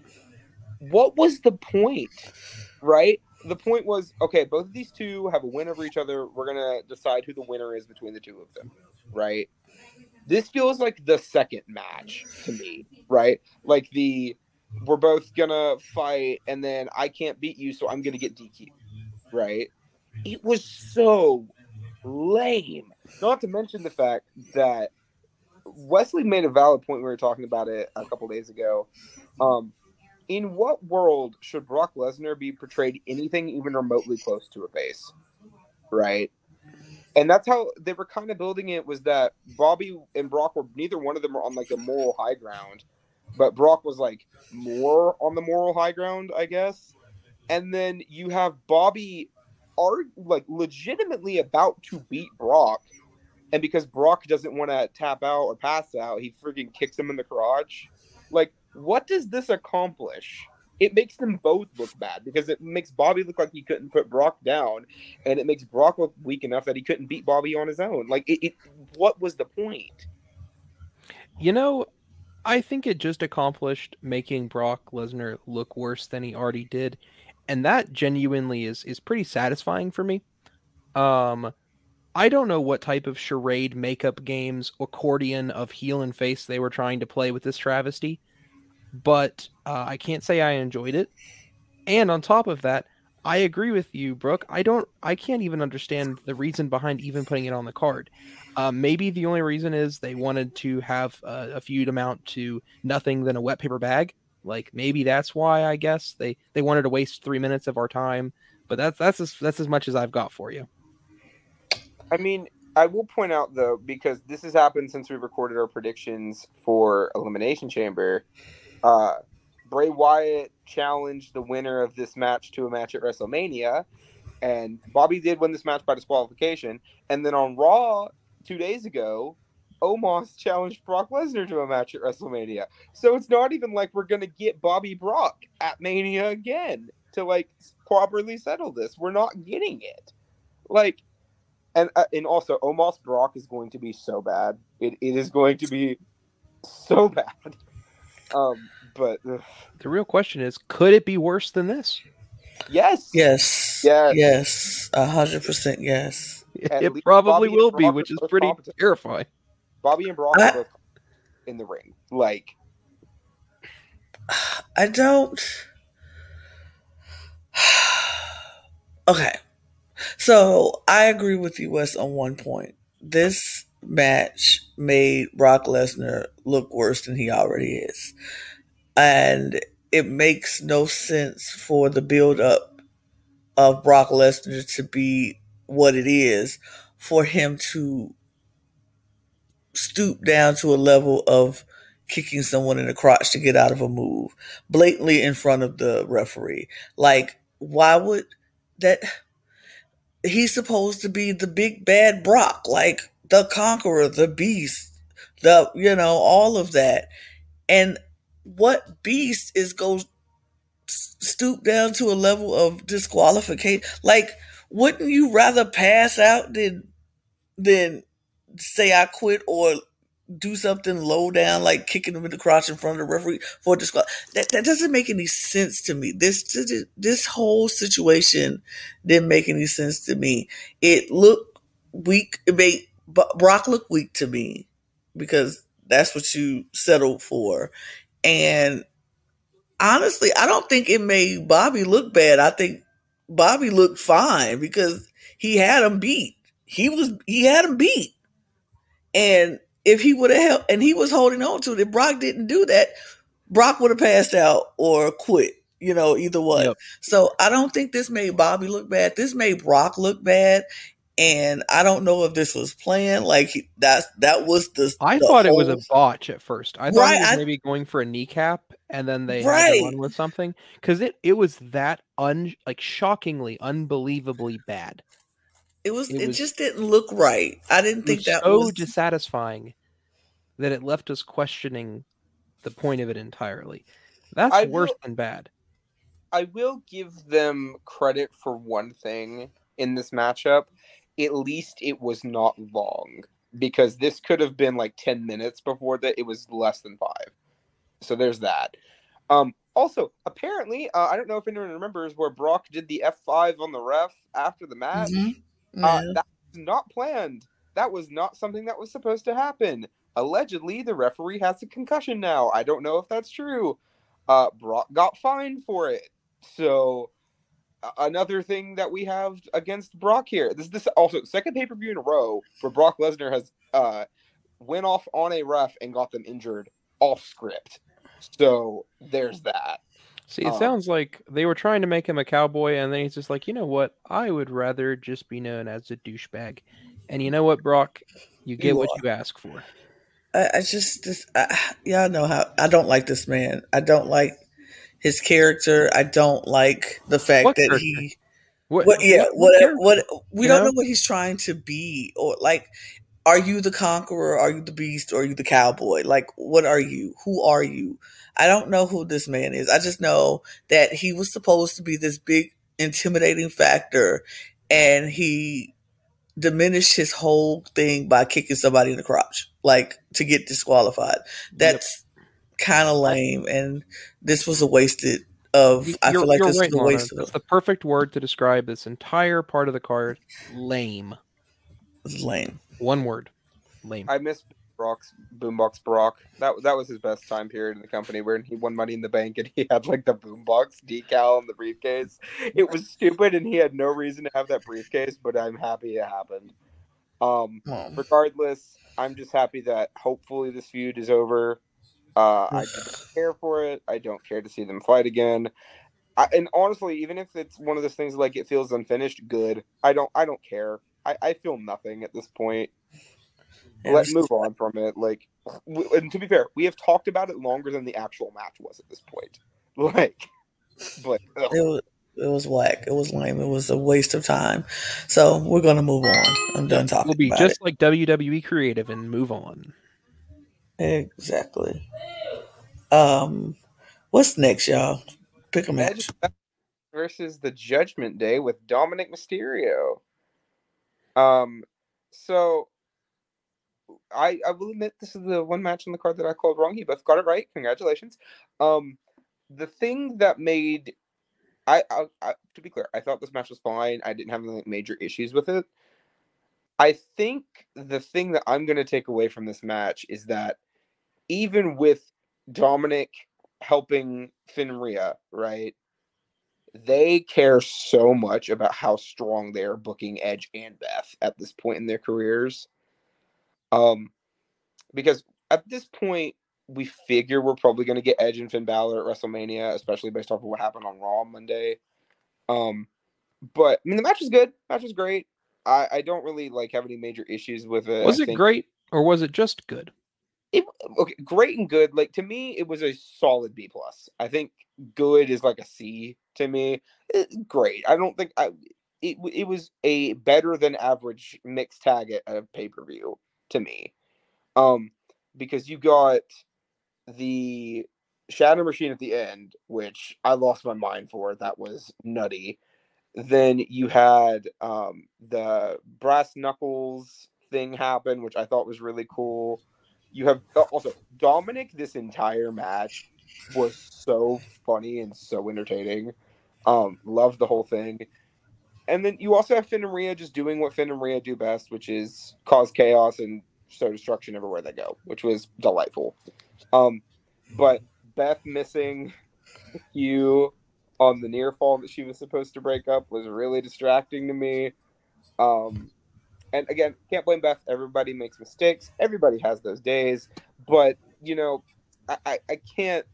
what was the point, right? The point was okay. Both of these two have a win over each other. We're gonna decide who the winner is between the two of them, right? This feels like the second match to me, right? Like the we're both gonna fight, and then I can't beat you, so I'm gonna get DQ, right? It was so lame. Not to mention the fact that Wesley made a valid point. We were talking about it a couple days ago. Um, in what world should Brock Lesnar be portrayed anything even remotely close to a face? Right? and that's how they were kind of building it was that Bobby and Brock were neither one of them were on like the moral high ground, but Brock was like more on the moral high ground, I guess. And then you have Bobby are like legitimately about to beat Brock, and because Brock doesn't want to tap out or pass out, he freaking kicks him in the crotch. Like, what does this accomplish? it makes them both look bad because it makes Bobby look like he couldn't put Brock down, and it makes Brock look weak enough that he couldn't beat Bobby on his own. Like, it, it what was the point? You know, I think it just accomplished making Brock Lesnar look worse than he already did, and that genuinely is is pretty satisfying for me. Um, I don't know what type of charade makeup games accordion of heel and face they were trying to play with this travesty but uh, I can't say I enjoyed it. And on top of that, I agree with you, Brook. I don't. I can't even understand the reason behind even putting it on the card. Um, maybe the only reason is they wanted to have a, a feud amount to nothing than a wet paper bag. Like maybe that's why. I guess they they wanted to waste three minutes of our time. But that's that's as that's as much as I've got for you. I mean, I will point out though, because this has happened since we recorded our predictions for Elimination Chamber. Uh, Bray Wyatt challenged the winner of this match to a match at WrestleMania, and Bobby did win this match by disqualification. And then on Raw two days ago, Omos challenged Brock Lesnar to a match at WrestleMania. So it's not even like we're gonna get Bobby Brock at Mania again to like properly settle this. We're not getting it. Like, and uh, and also Omos Brock is going to be so bad. It it is going to be so bad. Um, but ugh. the real question is, could it be worse than this? Yes. Yes. Yes. Yes. A hundred percent. Yes. it probably Bobby will be, which is pretty competent. terrifying. Bobby and Brock I, are both in the ring. Like, I don't. Okay. So I agree with you, Wes, on one point. This match made Brock Lesnar look worse than he already is. And it makes no sense for the build up of Brock Lesnar to be what it is for him to stoop down to a level of kicking someone in the crotch to get out of a move blatantly in front of the referee. Like, why would that? He's supposed to be the big bad Brock, like the conqueror, the beast, the, you know, all of that. And what beast is goes stoop down to a level of disqualification? Like, wouldn't you rather pass out than than say I quit or do something low down like kicking him in the crotch in front of the referee for disqual? That that doesn't make any sense to me. This, this whole situation didn't make any sense to me. It looked weak. It made Brock look weak to me because that's what you settled for. And honestly, I don't think it made Bobby look bad. I think Bobby looked fine because he had him beat. He was he had him beat. And if he would have helped and he was holding on to it, if Brock didn't do that, Brock would have passed out or quit. You know, either one. Yep. So I don't think this made Bobby look bad. This made Brock look bad and I don't know if this was planned. Like that that was the. I the thought whole... it was a botch at first. I thought right, he was I... maybe going for a kneecap, and then they right. had to run with something because it it was that un like shockingly, unbelievably bad. It was. It, it was, just didn't look right. I didn't think that so was dissatisfying that it left us questioning the point of it entirely. That's I worse will, than bad. I will give them credit for one thing in this matchup at least it was not long because this could have been like 10 minutes before that it was less than five. So there's that. Um also apparently uh, i don't know if anyone remembers where brock did the f5 on the ref after the match. Mm-hmm. uh, that was not planned. That was not something that was supposed to happen. Allegedly the referee has a concussion now. I don't know if that's true. Uh brock got fined for it. So another thing that we have against Brock here. This is this also second pay per view in a row where Brock Lesnar has uh went off on a ref and got them injured off script. So there's that. See, it um, sounds like they were trying to make him a cowboy, and then he's just like, you know what? I would rather just be known as a douchebag. And you know what, Brock? You get you what you ask for. I, I just, just I, y'all know how I don't like this man. I don't like his character. I don't like the fact what that character? he. What, what yeah, what, what, what we you don't know? know what he's trying to be, or like, are you the conqueror? Are you the beast? Or are you the cowboy? Like, what are you? Who are you? I don't know who this man is. I just know that he was supposed to be this big intimidating factor, and he diminished his whole thing by kicking somebody in the crotch, like to get disqualified. That's kind of lame, and this was a wasted of. You're, I feel like this right, was a waste. That's the perfect word to describe this entire part of the card. Lame. Lame. One word. Lame. I miss Brock's Boombox Brock. That that was his best time period in the company where he won Money in the Bank and he had like the Boombox decal on the briefcase. It was stupid and he had no reason to have that briefcase, but I'm happy it happened. Um, regardless, I'm just happy that hopefully this feud is over. Uh, I don't care for it. I don't care to see them fight again. I, and honestly, even if it's one of those things like it feels unfinished, good. I don't. I don't care. I, I feel nothing at this point. Let's move on from it. Like, and to be fair, we have talked about it longer than the actual match was at this point. Like, but ugh. it was it was whack. It was lame. It was a waste of time. So we're gonna move on. I'm done talking. We'll be just it. like WWE creative and move on. Exactly. Um, what's next, y'all? Pick a match. Versus the Judgment Day with Dominic Mysterio. Um, so I I will admit this is the one match on the card that I called wrong. You both got it right. Congratulations. Um, the thing that made I, I, I to be clear, I thought this match was fine. I didn't have any major issues with it. I think the thing that I'm going to take away from this match is that even with Dominic helping Finn Rhea, right? they care so much about how strong they are booking Edge and Beth at this point in their careers. Um, because at this point, we figure we're probably going to get Edge and Finn Balor at WrestleMania, especially based off of what happened on Raw Monday. Um, but I mean, the match was good. Match was great. I, I don't really like have any major issues with it. Was I it think great or was it just good? It, okay, great and good. Like to me, it was a solid B plus. I think good is like a C to me. It- great. I don't think I. It it was a better than average mixed tag at a pay per view to me, um, because you got the Shatter Machine at the end, which I lost my mind for. That was nutty. Then you had um, the brass knuckles thing happen, which I thought was really cool. You have uh, also Dominic. This entire match was so funny and so entertaining. Um, loved the whole thing. And then you also have Finn and Rhea just doing what Finn and Rhea do best, which is cause chaos and sow destruction everywhere they go, which was delightful. Um, but Beth missing you on the near fall that she was supposed to break up was really distracting to me. Um, and again, can't blame Beth. Everybody makes mistakes. Everybody has those days. But you know, I, I, I can't.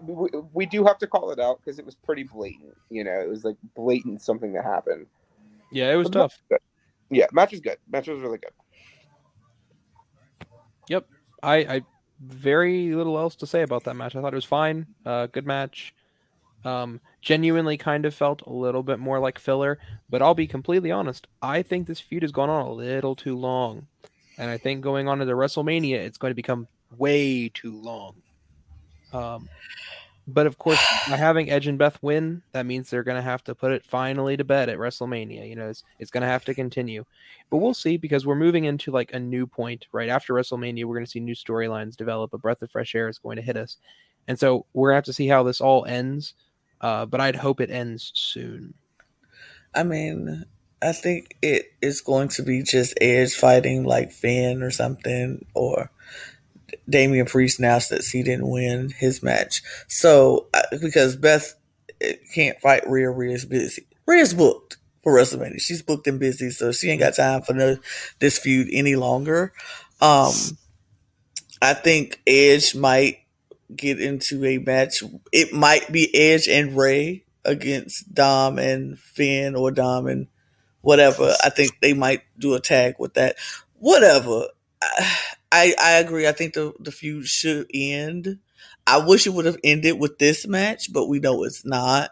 We, we do have to call it out because it was pretty blatant. You know, it was like blatant something that happened. Yeah, it was But tough. was. Yeah, match was good. Match was really good. Yep, I, I very little else to say about that match. I thought it was fine. Uh, good match. Um, genuinely kind of felt a little bit more like filler, but I'll be completely honest. I think this feud has gone on a little too long, and I think going on to the WrestleMania, it's going to become way too long. Um, but of course, by having Edge and Beth win, that means they're going to have to put it finally to bed at WrestleMania. You know, it's, it's going to have to continue. But we'll see because we're moving into like a new point right after WrestleMania. We're going to see new storylines develop. A breath of fresh air is going to hit us, and so we're going to have to see how this all ends. Uh, but I'd hope it ends soon. I mean, I think it is going to be just Edge fighting like Finn or something, or Damian Priest announced that he didn't win his match. So, because Beth eh, can't fight Rhea, Rhea's busy. Rhea's booked for WrestleMania. She's booked and busy, so she ain't got time for no, this feud any longer. Um, I think Edge might get into a match. It might be Edge and Rey against Dom and Finn or Dom and whatever. I think they might do a tag with that. Whatever. I I agree. I think the the feud should end. I wish it would have ended with this match, but we know it's not.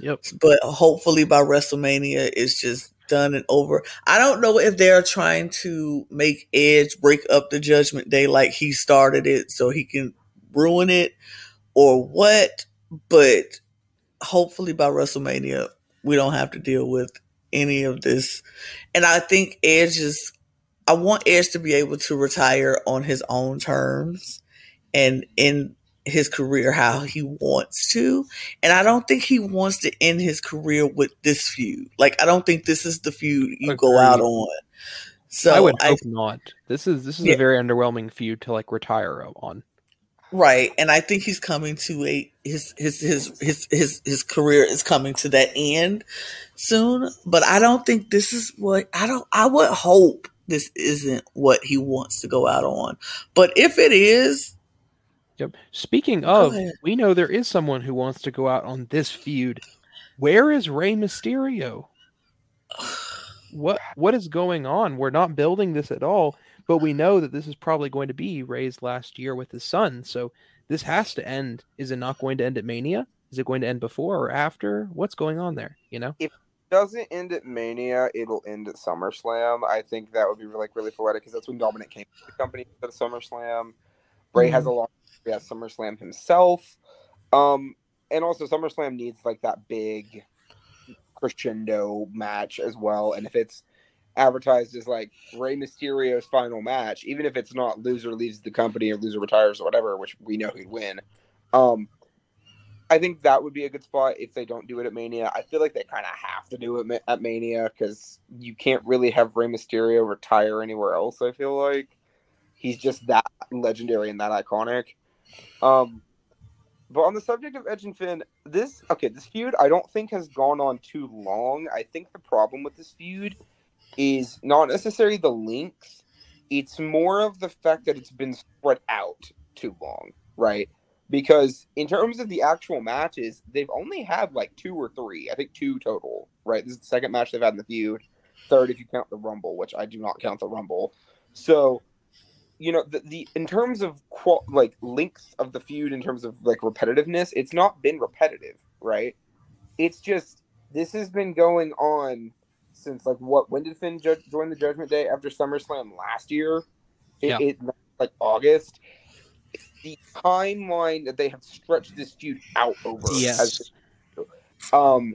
Yep. But hopefully by WrestleMania, it's just done and over. I don't know if they're trying to make Edge break up the Judgment Day like he started it, so he can ruin it, or what. But hopefully by WrestleMania, we don't have to deal with any of this. And I think Edge is. I want Edge to be able to retire on his own terms and in his career how he wants to. And I don't think he wants to end his career with this feud. Like I don't think this is the feud you go out on. So I would I, hope not. This is this is Yeah. a very underwhelming feud to like retire on. Right, and I think he's coming to a his his his his his his career is coming to that end soon. But I don't think this is what I don't. I would hope this isn't what he wants to go out on. But if it is, Yep. Speaking of, we know there is someone who wants to go out on this feud. Where is Rey Mysterio? What what is going on? We're not building this at all, but we know that this is probably going to be Rey's last year with his son. So this has to end. Is it not going to end at Mania? Is it going to end before or after? What's going on there? You know? If it doesn't end at Mania, it'll end at SummerSlam. I think that would be like really poetic because that's when Dominic came to the company at SummerSlam. Rey has a long history at SummerSlam himself. Um, and also SummerSlam needs like that big crescendo match as well. And if it's advertised as like Rey Mysterio's final match, even if it's not loser leaves the company or loser retires or whatever, which we know he'd win. Um, I think that would be a good spot if they don't do it at Mania. I feel like they kind of have to do it at Mania because you can't really have Rey Mysterio retire anywhere else. I feel like he's just that legendary and that iconic. Um, But on the subject of Edge and Finn, this okay, this feud I don't think has gone on too long. I think the problem with this feud is not necessarily the length; it's more of the fact that it's been spread out too long, right? Because in terms of the actual matches, they've only had like two or three. I think two total, right? This is the second match they've had in the feud. Third, if you count the Rumble, which I do not count the Rumble. So you know the, the in terms of qual, like length of the feud in terms of like repetitiveness it's not been repetitive right it's just this has been going on since like what when did finn ju- join the judgment day? After summerslam last year? It, Yeah. it like august? The timeline that they have stretched this feud out over Yes. um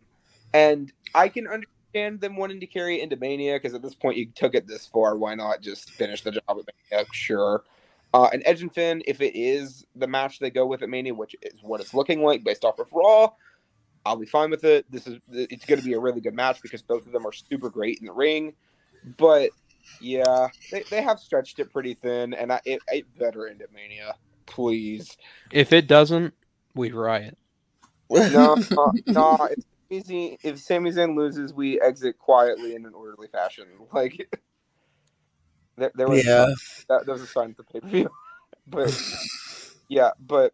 and i can understand them wanting to carry it into mania because at this point you took it this far why not just finish the job at mania? Sure. Uh, and Edge and Finn, if it is the match they go with at Mania, which is what it's looking like based off of Raw, I'll be fine with it. This is it's going to be a really good match because both of them are super great in the ring. But yeah, they, they have stretched it pretty thin, and I, it, it better end at Mania, please. If it doesn't, we riot. No, no, no, it's easy. If Sami Zayn loses, we exit quietly in an orderly fashion. Like there, there was yeah. that, that was a sign at the pay per view. but yeah, but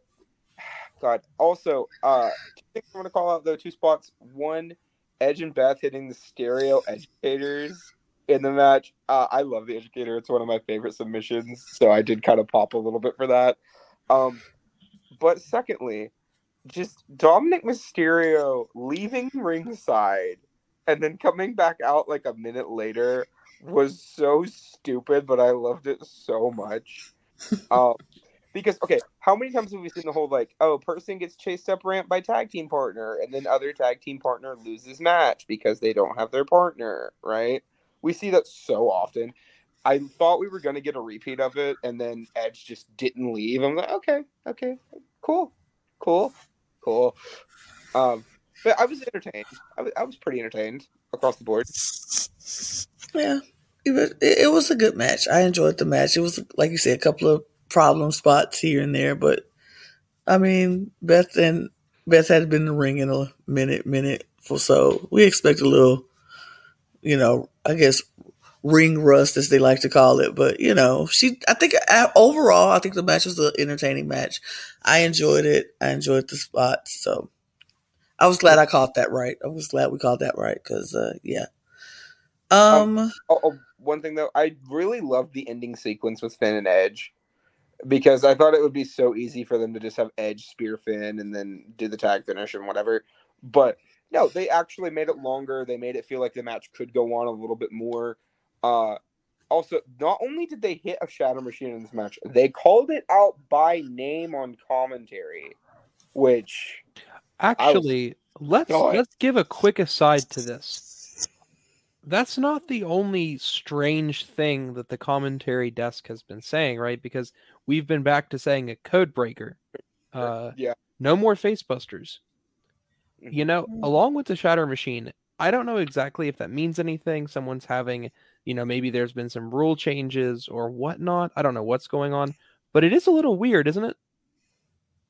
God. Also, uh, two things I want to call out though. Two spots. One, Edge and Beth hitting the stereo educators in the match. Uh, I love the educator. It's one of my favorite submissions. So I did kind of pop a little bit for that. Um, but secondly, just Dominic Mysterio leaving ringside and then coming back out like a minute later was so stupid, but I loved it so much. um, because okay, how many times have we seen the whole like, oh, person gets chased up ramp by tag team partner, and then other tag team partner loses match because they don't have their partner, right? We see that so often. I thought we were gonna get a repeat of it, and then Edge just didn't leave. I'm like, okay, okay, cool, cool, cool. Um, but I was entertained. I was, I was pretty entertained across the board. Yeah, it was, it was a good match. I enjoyed the match. It was, like you said, a couple of problem spots here and there, but I mean, Beth and Beth had been in the ring in a minute, minute or so. We expect a little, you know, I guess ring rust as they like to call it. But you know, she. I think uh, overall, I think the match was an entertaining match. I enjoyed it. I enjoyed the spots. So I was glad I caught that right. I was glad we caught that right because, uh, yeah. Um. Oh, oh, one thing though, I really loved the ending sequence with Finn and Edge because I thought it would be so easy for them to just have Edge spear Finn and then do the tag finish and whatever. But no, they actually made it longer. They made it feel like the match could go on a little bit more. Uh, also, not only did they hit a Shatter Machine in this match, they called it out by name on commentary, which Actually, let's Go let's give a quick aside to this. That's not the only strange thing that the commentary desk has been saying, right? Because we've been back to saying a code breaker. Uh, yeah, no more facebusters. You know, Mhm. along with the shatter machine, I don't know exactly if that means anything. Someone's having, you know, maybe there's been some rule changes or whatnot. I don't know what's going on, but it is a little weird, isn't it?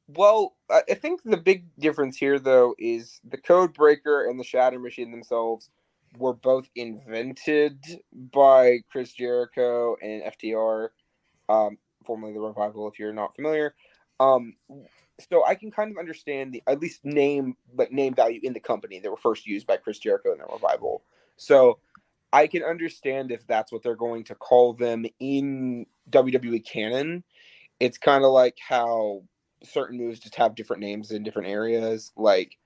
Well, I I think the big difference here, though, is the Code Breaker and the Shatter Machine themselves were both invented by Chris Jericho and FTR, um, formerly the Revival, if you're not familiar. Um, so I can kind of understand the at least name like name value in the company. that were first used by Chris Jericho and the Revival. So I can understand if that's what they're going to call them in WWE canon. It's kind of like how certain moves just have different names in different areas. Like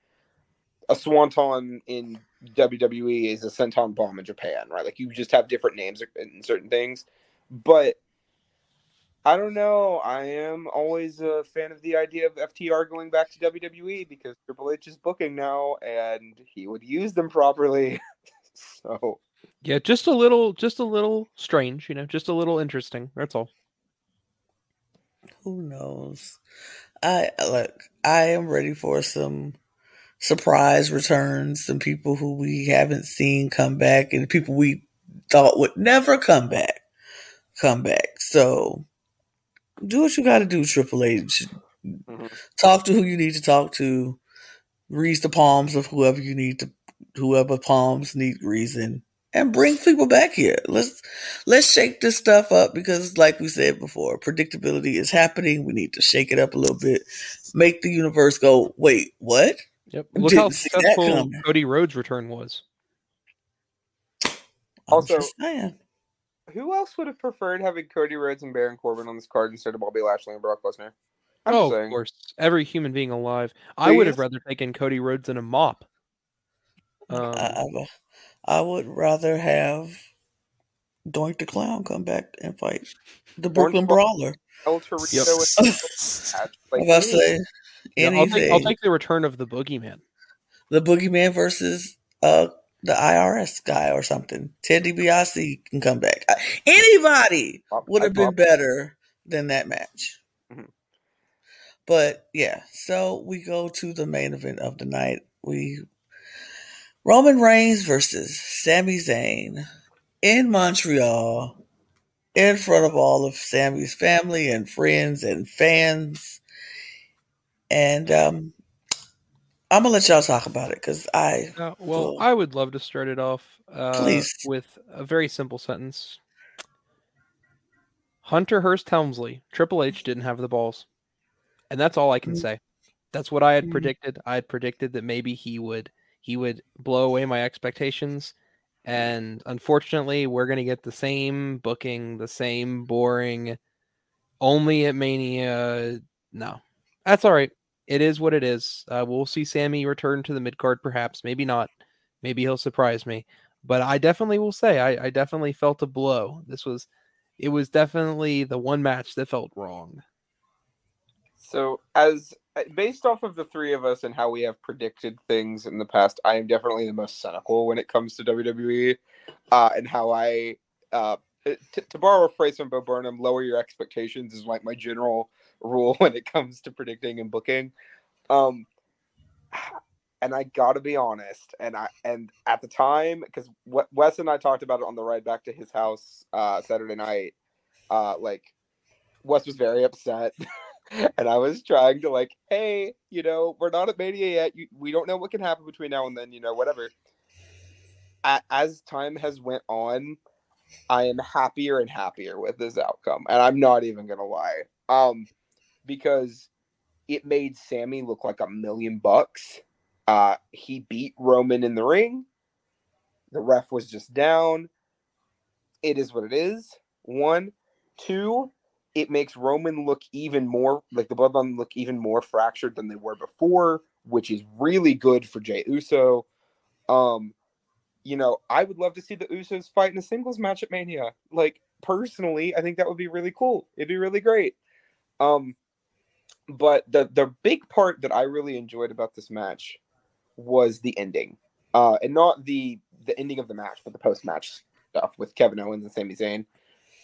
a swanton in WWE is a senton bomb in Japan, right? Like you just have different names in certain things. But I don't know. I am always a fan of the idea of FTR going back to WWE because Triple H is booking now and he would use them properly. so Yeah, just a little, just a little strange, you know, just a little interesting. That's all. Who knows? I look. I am ready for some surprise returns. Some people who we haven't seen come back, and people we thought would never come back, come back. So do what you got to do, Triple H. Mhm. Talk to who you need to talk to. Grease the palms of whoever you need to, whoever palms need greasing, and bring people back here. Let's let's shake this stuff up because, like we said before, predictability is happening. We need to shake it up a little bit, make the universe go. Wait, what? Yep. Look how Didn't see that successful. Cody Rhodes' return was. I'm Also- Who else would have preferred having Cody Rhodes and Baron Corbin on this card instead of Bobby Lashley and Brock Lesnar? I'm oh, just of saying. course. Every human being alive. I would have rather taken Cody Rhodes in a mop. Um, I, I, I would rather have Doink the Clown come back and fight the Brooklyn Brawler. El Torito Yep. and I like, was about to say yeah, I'll, take, I'll take the return of the boogeyman. the Boogeyman versus uh the IRS guy or something. Ted DiBiase can come back. I- Anybody would have been better than that match. Mhm. But yeah, so we go to the main event of the night. We Roman Reigns versus Sami Zayn in Montreal in front of all of Sami's family and friends and fans. And um I'm gonna let y'all talk about it because I Uh, well, Cool. I would love to start it off uh, Please. with a very simple sentence. Hunter Hearst Helmsley, Triple H didn't have the balls. And that's all I can Mm. say. That's what I had Mm. predicted. I had predicted that maybe he would he would blow away my expectations. And unfortunately, we're gonna get the same booking, the same boring only at Mania. No. That's all right. It is what it is. Uh, we'll see Sami return to the mid card, perhaps. Maybe not. Maybe he'll surprise me. But I definitely will say I, I definitely felt a blow. This was it was definitely the one match that felt wrong. So, as uh, based off of the three of us and how we have predicted things in the past, I am definitely the most cynical when it comes to WWE, uh, and how I, uh, to borrow a phrase from Bo Burnham, lower your expectations is like my general rule when it comes to predicting and booking. Um, and I got to be honest, and I and at the time because Wes and I talked about it on the ride back to his house uh, Saturday night, uh, like Wes was very upset. and I was trying to like, hey, you know, we're not at Mania yet. You, we don't know what can happen between now and then. You know, whatever. As time has went on, I am happier and happier with this outcome, and I'm not even gonna lie, um, because it made Sami look like a million bucks. Uh, he beat Roman in the ring. The ref was just down. It is what it is. One, two it makes Roman look even more like the bloodline look even more fractured than they were before, which is really good for Jey Uso. Um, you know, I would love to see the Usos fight in a singles match at Mania. Like personally, I think that would be really cool. It'd be really great. Um, but the the big part that I really enjoyed about this match was the ending, uh, and not the the ending of the match, but the post match stuff with Kevin Owens and Sami Zayn.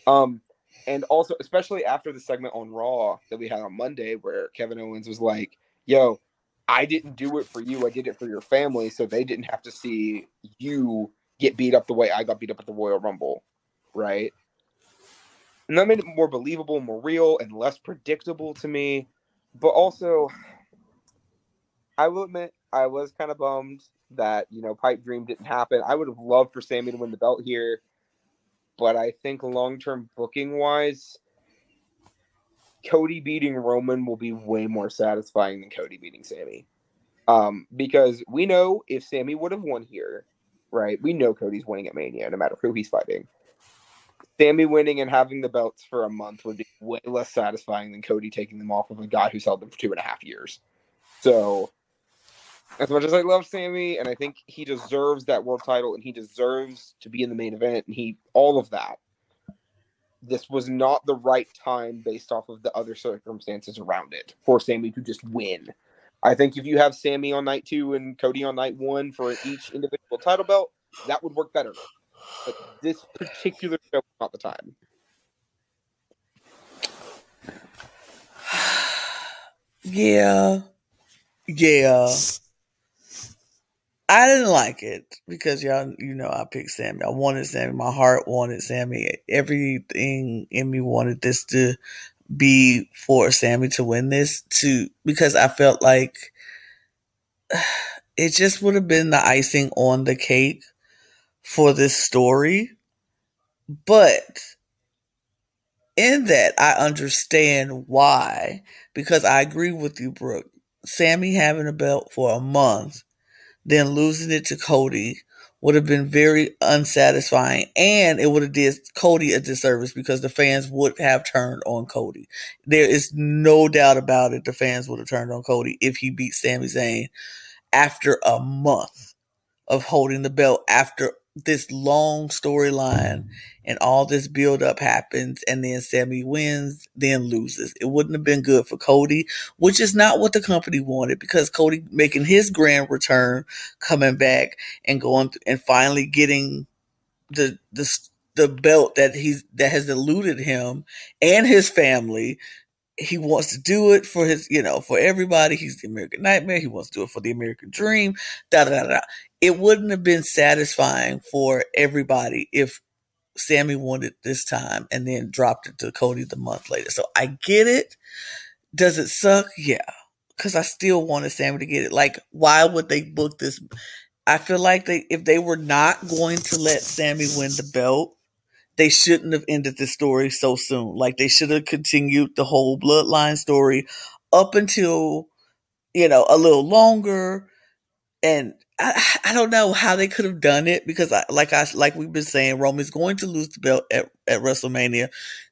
Um, and also especially after the segment on Raw that we had on Monday, where Kevin Owens was like, "Yo, I didn't do it for you. I did it for your family, so they didn't have to see you get beat up the way I got beat up at the Royal Rumble, right?" And that made it more believable, more real, and less predictable to me. But also, I will admit I was kind of bummed that you know Pipe Dream didn't happen. I would have loved for Sami to win the belt here but I think long term booking wise, Cody beating Roman will be way more satisfying than Cody beating Sami. Um, because we know if Sami would have won here, right? We know Cody's winning at Mania, no matter who he's fighting. Sami winning and having the belts for a month would be way less satisfying than Cody taking them off of a guy who's held them for two and a half years. So, as much as I love Sami and I think he deserves that world title and he deserves to be in the main event and he all of that. This was not the right time based off of the other circumstances around it for Sami to just win. I think if you have Sami on night two and Cody on night one for each individual title belt, that would work better. But this particular show not the time. Yeah. Yeah. I didn't like it because y'all, you know, I picked Sami. I wanted Sami. My heart wanted Sami. Everything in me wanted this to be for Sami to win this to because I felt like it just would have been the icing on the cake for this story. But in that, I understand why because I agree with you, Brook. Sami having a belt for a month, then losing it to Cody would have been very unsatisfying and it would have did Cody a disservice because the fans would have turned on Cody. There is no doubt about it. The fans would have turned on Cody if he beat Sami Zayn after a month of holding the belt after this long storyline and all this build up happens and then Sami wins, then loses. It wouldn't have been good for Cody, which is not what the company wanted because Cody making his grand return, coming back and going and finally getting the the the belt that he's that has eluded him and his family he wants to do it for his, you know, for everybody. He's the American Nightmare. He wants to do it for the American Dream. Da da da da. It wouldn't have been satisfying for everybody if Sami won it this time and then dropped it to Cody the month later. So I get it. Does it suck? Yeah. Cause I still wanted Sami to get it. Like, why would they book this? I feel like they, if they were not going to let Sami win the belt, they shouldn't have ended the story so soon. Like they should have continued the whole bloodline story up until, you know, a little longer. And I, I don't know how they could have done it because I, like I, like we've been saying, Roman's going to lose the belt at, at WrestleMania.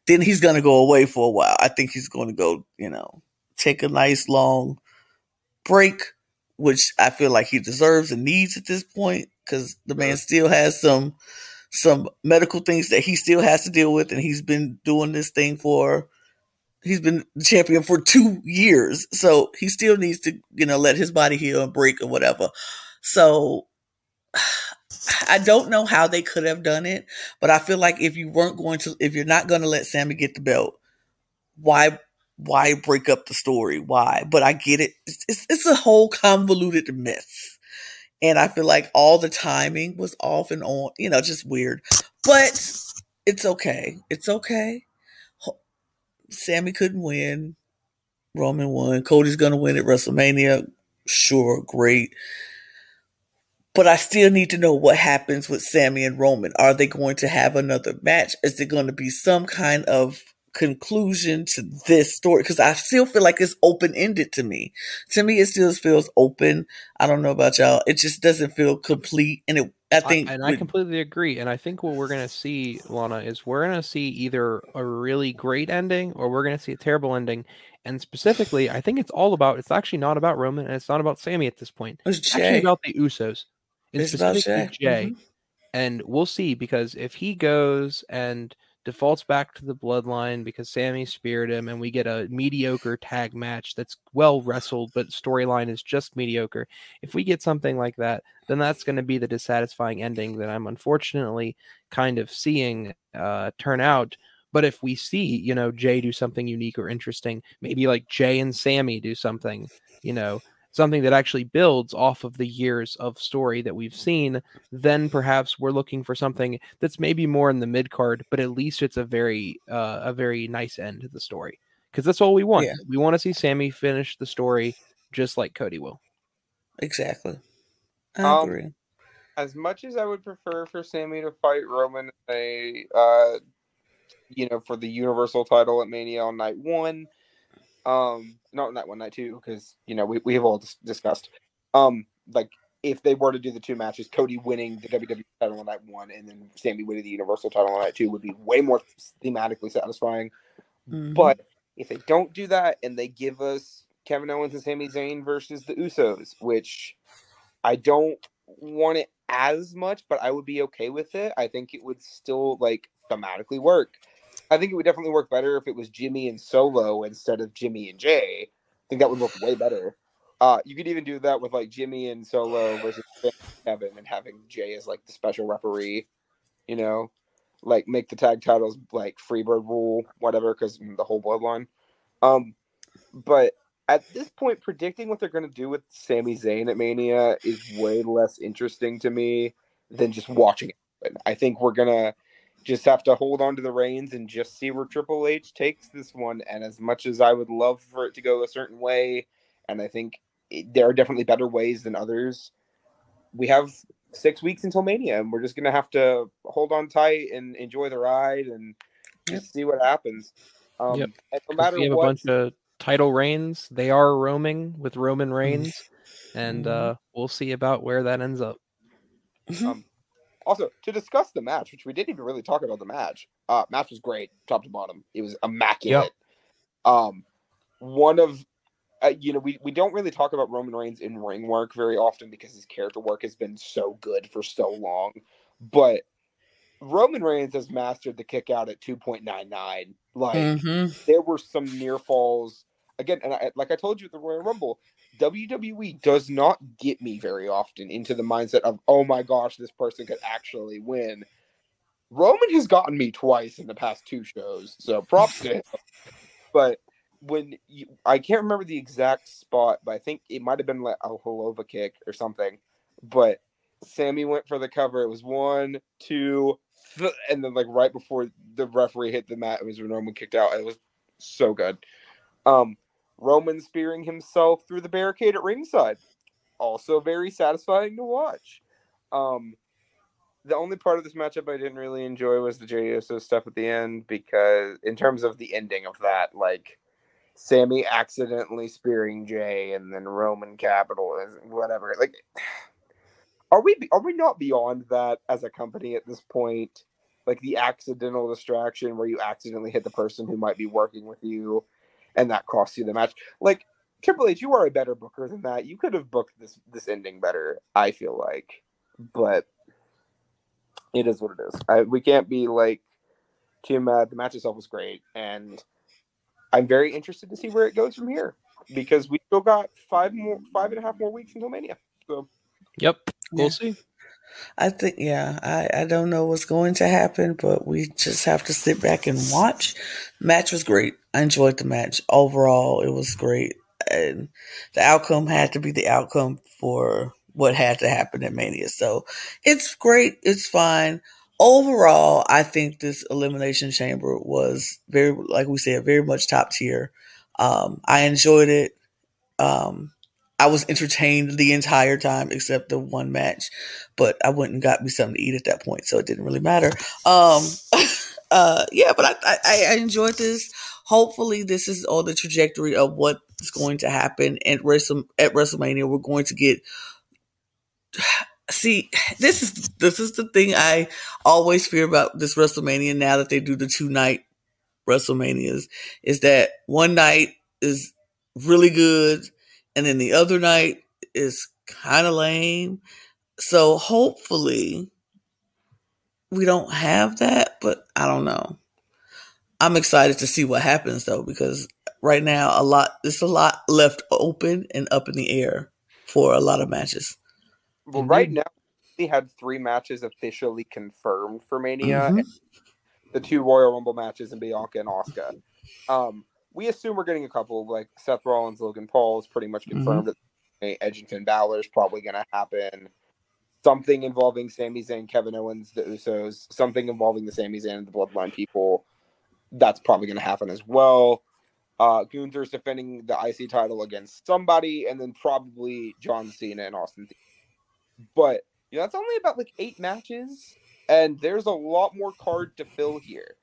Then he's going to go away for a while. I think he's going to go, you know, take a nice long break, which I feel like he deserves and needs at this point because the man still has some, some medical things that he still has to deal with, and he's been doing this thing for he's been champion for two years, so he still needs to you know let his body heal and break or whatever. So I don't know how they could have done it, but I feel like if you weren't going to, if you're not going to let Sami get the belt, why why break up the story? Why? But I get it. It's, it's, a whole convoluted mess. And I feel like all the timing was off and on, you know, just weird. But it's okay. It's okay. Sami couldn't win. Roman won. Cody's going to win at WrestleMania. Sure, great. But I still need to know what happens with Sami and Roman. Are they going to have another match? Is there going to be some kind of conclusion to this story because I still feel like it's open ended to me. To me, it still feels open. I don't know about y'all. It just doesn't feel complete, and it. I think, I, and I completely agree. And I think what we're gonna see, Lana, is we're gonna see either a really great ending or we're gonna see a terrible ending. And specifically, I think it's all about. It's actually not about Roman, and it's not about Sami at this point. It's, it's actually about the Usos. It's, it's about Jey. Jey. Mm-hmm. And we'll see because if he goes and defaults back to the bloodline because Sami speared him, and we get a mediocre tag match that's well wrestled, but storyline is just mediocre. If we get something like that, then that's going to be the dissatisfying ending that I'm unfortunately kind of seeing uh, turn out. But if we see, you know, Jey do something unique or interesting, maybe like Jey and Sami do something, you know, something that actually builds off of the years of story that we've seen, then perhaps we're looking for something that's maybe more in the mid card, but at least it's a very uh, a very nice end to the story because that's all we want. Yeah. We want to see Sami finish the story just like Cody will. Exactly. I um, agree. As much as I would prefer for Sami to fight Roman, a uh, you know, for the Universal title at Mania on night one, um, not night one, night two, because you know we we have all dis- discussed. Um, like if they were to do the two matches, Cody winning the WWE title on night one and then Sami winning the Universal title on night two would be way more thematically satisfying. Mm-hmm. But if they don't do that and they give us Kevin Owens and Sami Zayn versus the Usos, which I don't want it as much, but I would be okay with it. I think it would still like thematically work. I think it would definitely work better if it was Jimmy and Solo instead of Jimmy and Jey. I think that would look way better. Uh, you could even do that with like Jimmy and Solo versus Kevin and having Jey as like the special referee. You know, like make the tag titles like Freebird rule, whatever, because the whole bloodline. Um, but at this point, predicting what they're going to do with Sami Zayn at Mania is way less interesting to me than just watching it. I think we're gonna just have to hold on to the reins and just see where Triple H takes this one. And as much as I would love for it to go a certain way, and I think it, there are definitely better ways than others, we have six weeks until Mania, and we're just gonna have to hold on tight and enjoy the ride and just see what happens. Um, Yep. and no matter we have what, a bunch of title reigns. They are roaming with Roman Reigns, and Mhm. uh, we'll see about where that ends up. Um, also, to discuss the match, which we didn't even really talk about the match. Uh, match was great, top to bottom. It was immaculate. Um, one of, uh, you know, we, we don't really talk about Roman Reigns in ring work very often because his character work has been so good for so long. But Roman Reigns has mastered the kick out at 2.99. Like, Mhm. there were some near falls again and I, like i told you at the royal rumble wwe does not get me very often into the mindset of oh my gosh this person could actually win. Roman has gotten me twice in the past two shows so props to him. But when you, i can't remember the exact spot but i think it might have been like a Helluva kick or something. But sami went for the cover. It was one two th- and then like right before the referee hit the mat it was when roman kicked out. It was so good. Um, Roman spearing himself through the barricade at ringside, also very satisfying to watch. Um, the only part of this matchup I didn't really enjoy was the Jey Uso stuff at the end because, in terms of the ending of that, like Sami accidentally spearing Jey and then Roman capital whatever. Like, are we are we not beyond that as a company at this point? Like the accidental distraction where you accidentally hit the person who might be working with you and that costs you the match. Like Triple H, you are a better booker than that. You could have booked this this ending better. I feel like, but it is what it is. I, we can't be like too mad. The match itself was great, and I'm very interested to see where it goes from here because we still got five more, five and a half more weeks until Mania. So Yep, we'll Yeah. see. I think, yeah, I, I don't know what's going to happen, but we just have to sit back and watch. Match was great. I enjoyed the match. Overall, it was great. And the outcome had to be the outcome for what had to happen at Mania. So it's great. It's fine. Overall, I think this Elimination Chamber was very, like we said, very much top tier. Um, I enjoyed it. Um, I was entertained the entire time except the one match but I went and got me something to eat at that point, so it didn't really matter. Um, uh, yeah, but I, I, I enjoyed this. Hopefully, this is all the trajectory of what is going to happen at Wrestle at WrestleMania. We're going to get. See, this is this is the thing I always fear about this WrestleMania. Now that they do the two night WrestleManias, is that one night is really good, and then the other night is kind of lame so hopefully we don't have that, but I don't know. I'm excited to see what happens though, because right now a lot there's a lot left open and up in the air for a lot of matches. well, right now we had three matches officially confirmed for Mania. Mhm. the two Royal Rumble matches and Bianca and Asuka. Um, we assume we're getting a couple like Seth Rollins, Logan Paul is pretty much confirmed. Edge and Finn Balor is probably going to happen. Something involving Sami Zayn, Kevin Owens, the Usos. Something involving the Sami Zayn and the Bloodline people. That's probably going to happen as well. Uh, Gunther's defending the IC title against somebody, and then probably John Cena and Austin. But you know, that's only about like eight matches and there's a lot more card to fill here.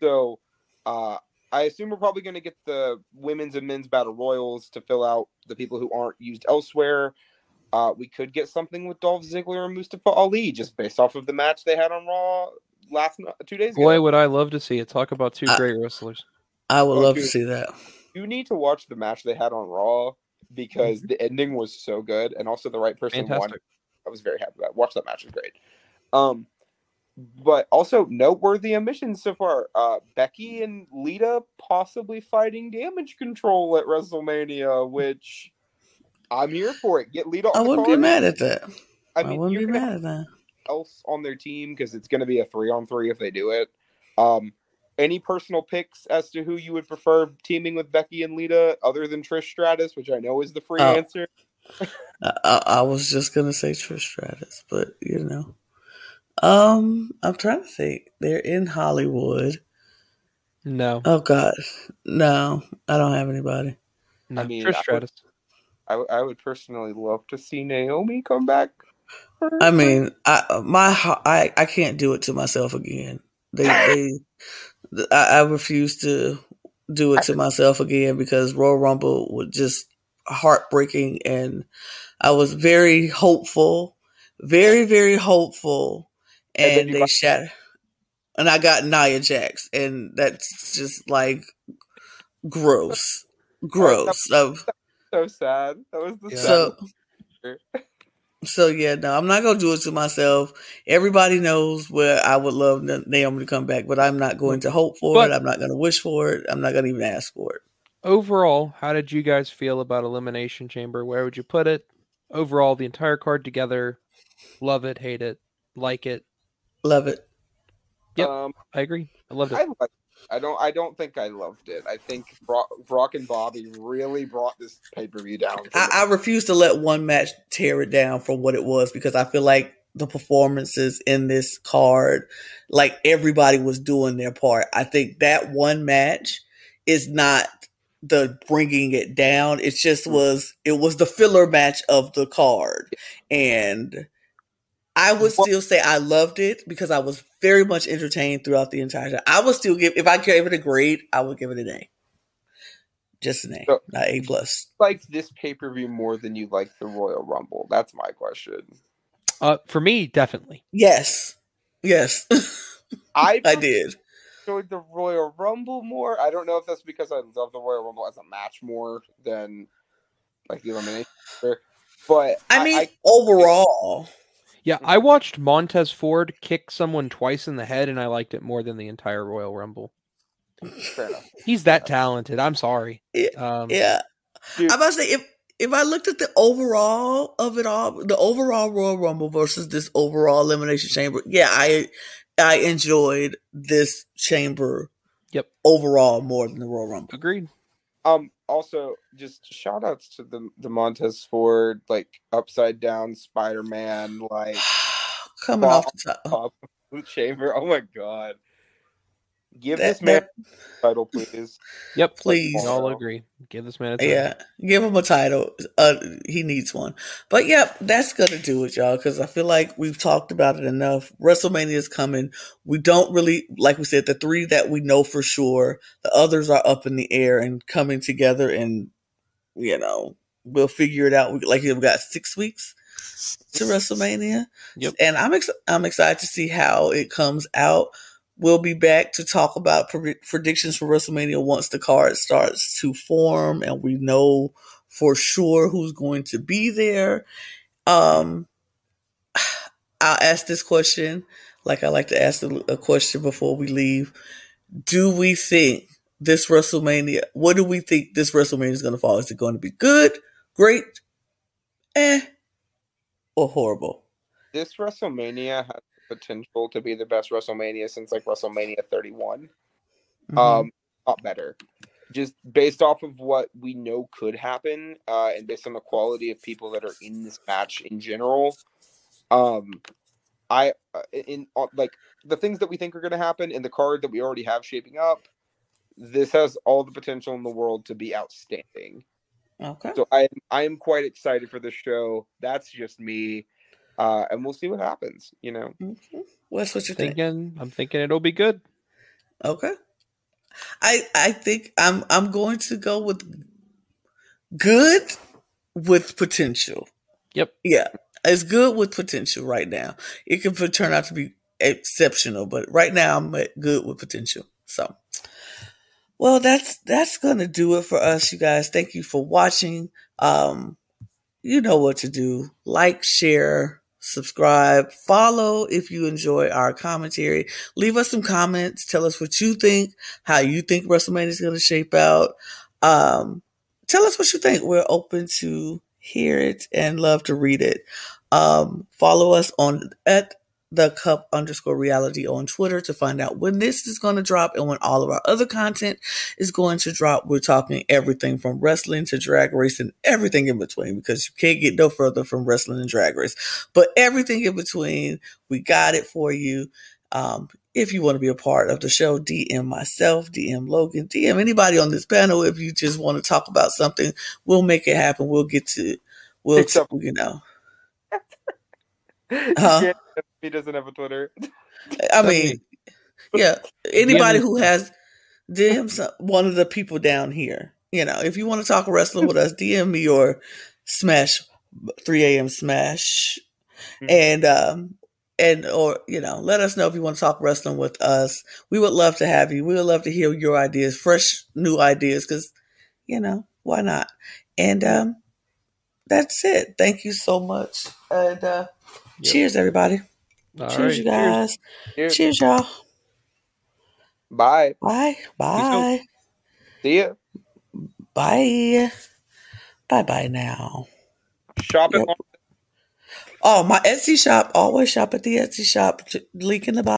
So uh, I assume we're probably going to get the women's and men's battle royals to fill out the people who aren't used elsewhere. Uh, we could get something with Dolph Ziggler and Mustafa Ali just based off of the match they had on Raw last two days ago. Boy, would I love to see it. Talk about two I- great wrestlers. I would Oh, love to see that. You need to watch the match they had on Raw because the ending was so good, and also the right person won. I was very happy about. that. Watch that match; it was great. Um, but also noteworthy omissions so far. Uh, Becky and Lita possibly fighting damage control at WrestleMania, which I'm here for it. Get Lita on I wouldn't be mad at that. I I, wouldn't be mad at that. else on their team because it's going to be a three on three if they do it. Um, any personal picks as to who you would prefer teaming with Becky and Lita other than Trish Stratus, which I know is the free Oh. answer? I, I, I was just gonna say Trish Stratus, but you know, Um, I'm trying to think. They're in Hollywood. No, Oh God, no, I don't have anybody. no. I mean, Trish I would- Stratus. I, w- I would personally love to see Naomi come back. I mean, I my I I can't do it to myself again. They they I, I refuse to do it to myself again because Royal Rumble was just heartbreaking, and I was very hopeful, very very hopeful, And and they got- shot, and I got Nia Jax, and that's just like gross, gross. Um, so sad. That was the Yeah. so so yeah no i'm not gonna do it to myself everybody knows where i would love Na- naomi to come back but i'm not going to hope for But- it i'm not going to wish for it i'm not going to even ask for it Overall, how did you guys feel about Elimination Chamber? Where would you put it? Overall, the entire card together, love it, hate it, like it. Love it Yep. Um, I agree. I loved it. I like. I don't. I don't think I loved it. I think Brock, Brock and Bobby really brought this pay per view down. I. I refuse to let one match tear it down from what it was because i feel like the performances in this card like everybody was doing their part i think that one match is not the bringing it down it just was it was the filler match of the card and i would Well- still say i loved it because i was very much entertained throughout the entire time i would still give if i gave it a grade i would give it an a just an a So- not a plus like this pay per view more than you like the Royal Rumble. That's my question. Uh, for me, definitely. yes yes I i did enjoyed the Royal Rumble more. I don't know if that's because I love the Royal Rumble as a match more than like the elimination. But I mean, overall, Yeah, I watched Montez Ford kick someone twice in the head, and I liked it more than the entire Royal Rumble. fair enough. He's that talented. I'm sorry. Yeah, Um, yeah. Dude, I'm about to say if if I looked at the overall of it all, the overall Royal Rumble versus this overall Elimination Chamber, yeah, I I enjoyed this chamber. Yep. Overall, more than the Royal Rumble. Agreed. Um. Also, just shout outs to the the Montez Ford like upside down Spider Man like Coming off the top, of the chamber. Oh my god! Give That- this man that- a title, please. Yep. Please. We all agree. Give this man a title. yeah, give him a title. Uh, he needs one. But yep, that's gonna do it, y'all. Because I feel like we've talked about it enough. WrestleMania is coming. We don't really, like we said, the three that we know for sure. The others are up in the air and coming together, and you know we'll figure it out. We, like we've got six weeks to WrestleMania. Yep. And I'm ex- I'm excited to see how it comes out. We'll be back to talk about pre- predictions for WrestleMania once the card starts to form and we know for sure who's going to be there. Um, I'll ask this question, like I like to ask a question before we leave. Do we think this WrestleMania? What do we think this WrestleMania is going to fall? Is it going to be good, great, eh, or horrible? This WrestleMania has potential to be the best WrestleMania since like WrestleMania 31. Mhm. Um, not better. Just based off of what we know could happen, uh, and based on the quality of people that are in this match in general, um, I uh, in uh, like the things that we think are going to happen in the card that we already have shaping up. This has all the potential in the world to be outstanding. okay. So I I am quite excited for the show. That's just me, uh, and we'll see what happens. You know, Mhm. Wes, what you think? Thinking, I'm thinking it'll be good. Okay. I I think I'm I'm going to go with good with potential. Yep. Yeah. It's good with potential right now. It can turn out to be exceptional, but right now I'm good with potential. So well that's that's gonna do it for us, you guys. Thank you for watching. Um you know what to do. Like, share, subscribe, follow if you enjoy our commentary. Leave us some comments. Tell us what you think, how you think WrestleMania is going to shape out. Um, tell us what you think. We're open to hear it and love to read it. Um, follow us on at the cup underscore reality on Twitter to find out when this is going to drop and when all of our other content is going to drop. We're talking everything from wrestling to drag race and everything in between because you can't get no further from wrestling and drag race. But everything in between, we got it for you. Um, if you want to be a part of the show, DM myself, DM Logan, DM anybody on this panel. If you just want to talk about something, we'll make it happen. We'll get to, we'll, Except- you know. Yeah, he doesn't have a Twitter. I mean, yeah, anybody who has DM some, one of the people down here. You know, if you want to talk wrestling with us, DM me or smash 3 a.m. smash Mhm. and um and or you know let us know if you want to talk wrestling with us we would love to have you we would love to hear your ideas fresh new ideas because you know why not and um that's it thank you so much and uh Yep. cheers everybody All cheers right, you guys Cheers. cheers y'all Bye. bye bye See ya. bye bye bye now Shop Yep. Oh, my Etsy shop. Always shop at the Etsy shop. Link in the bio.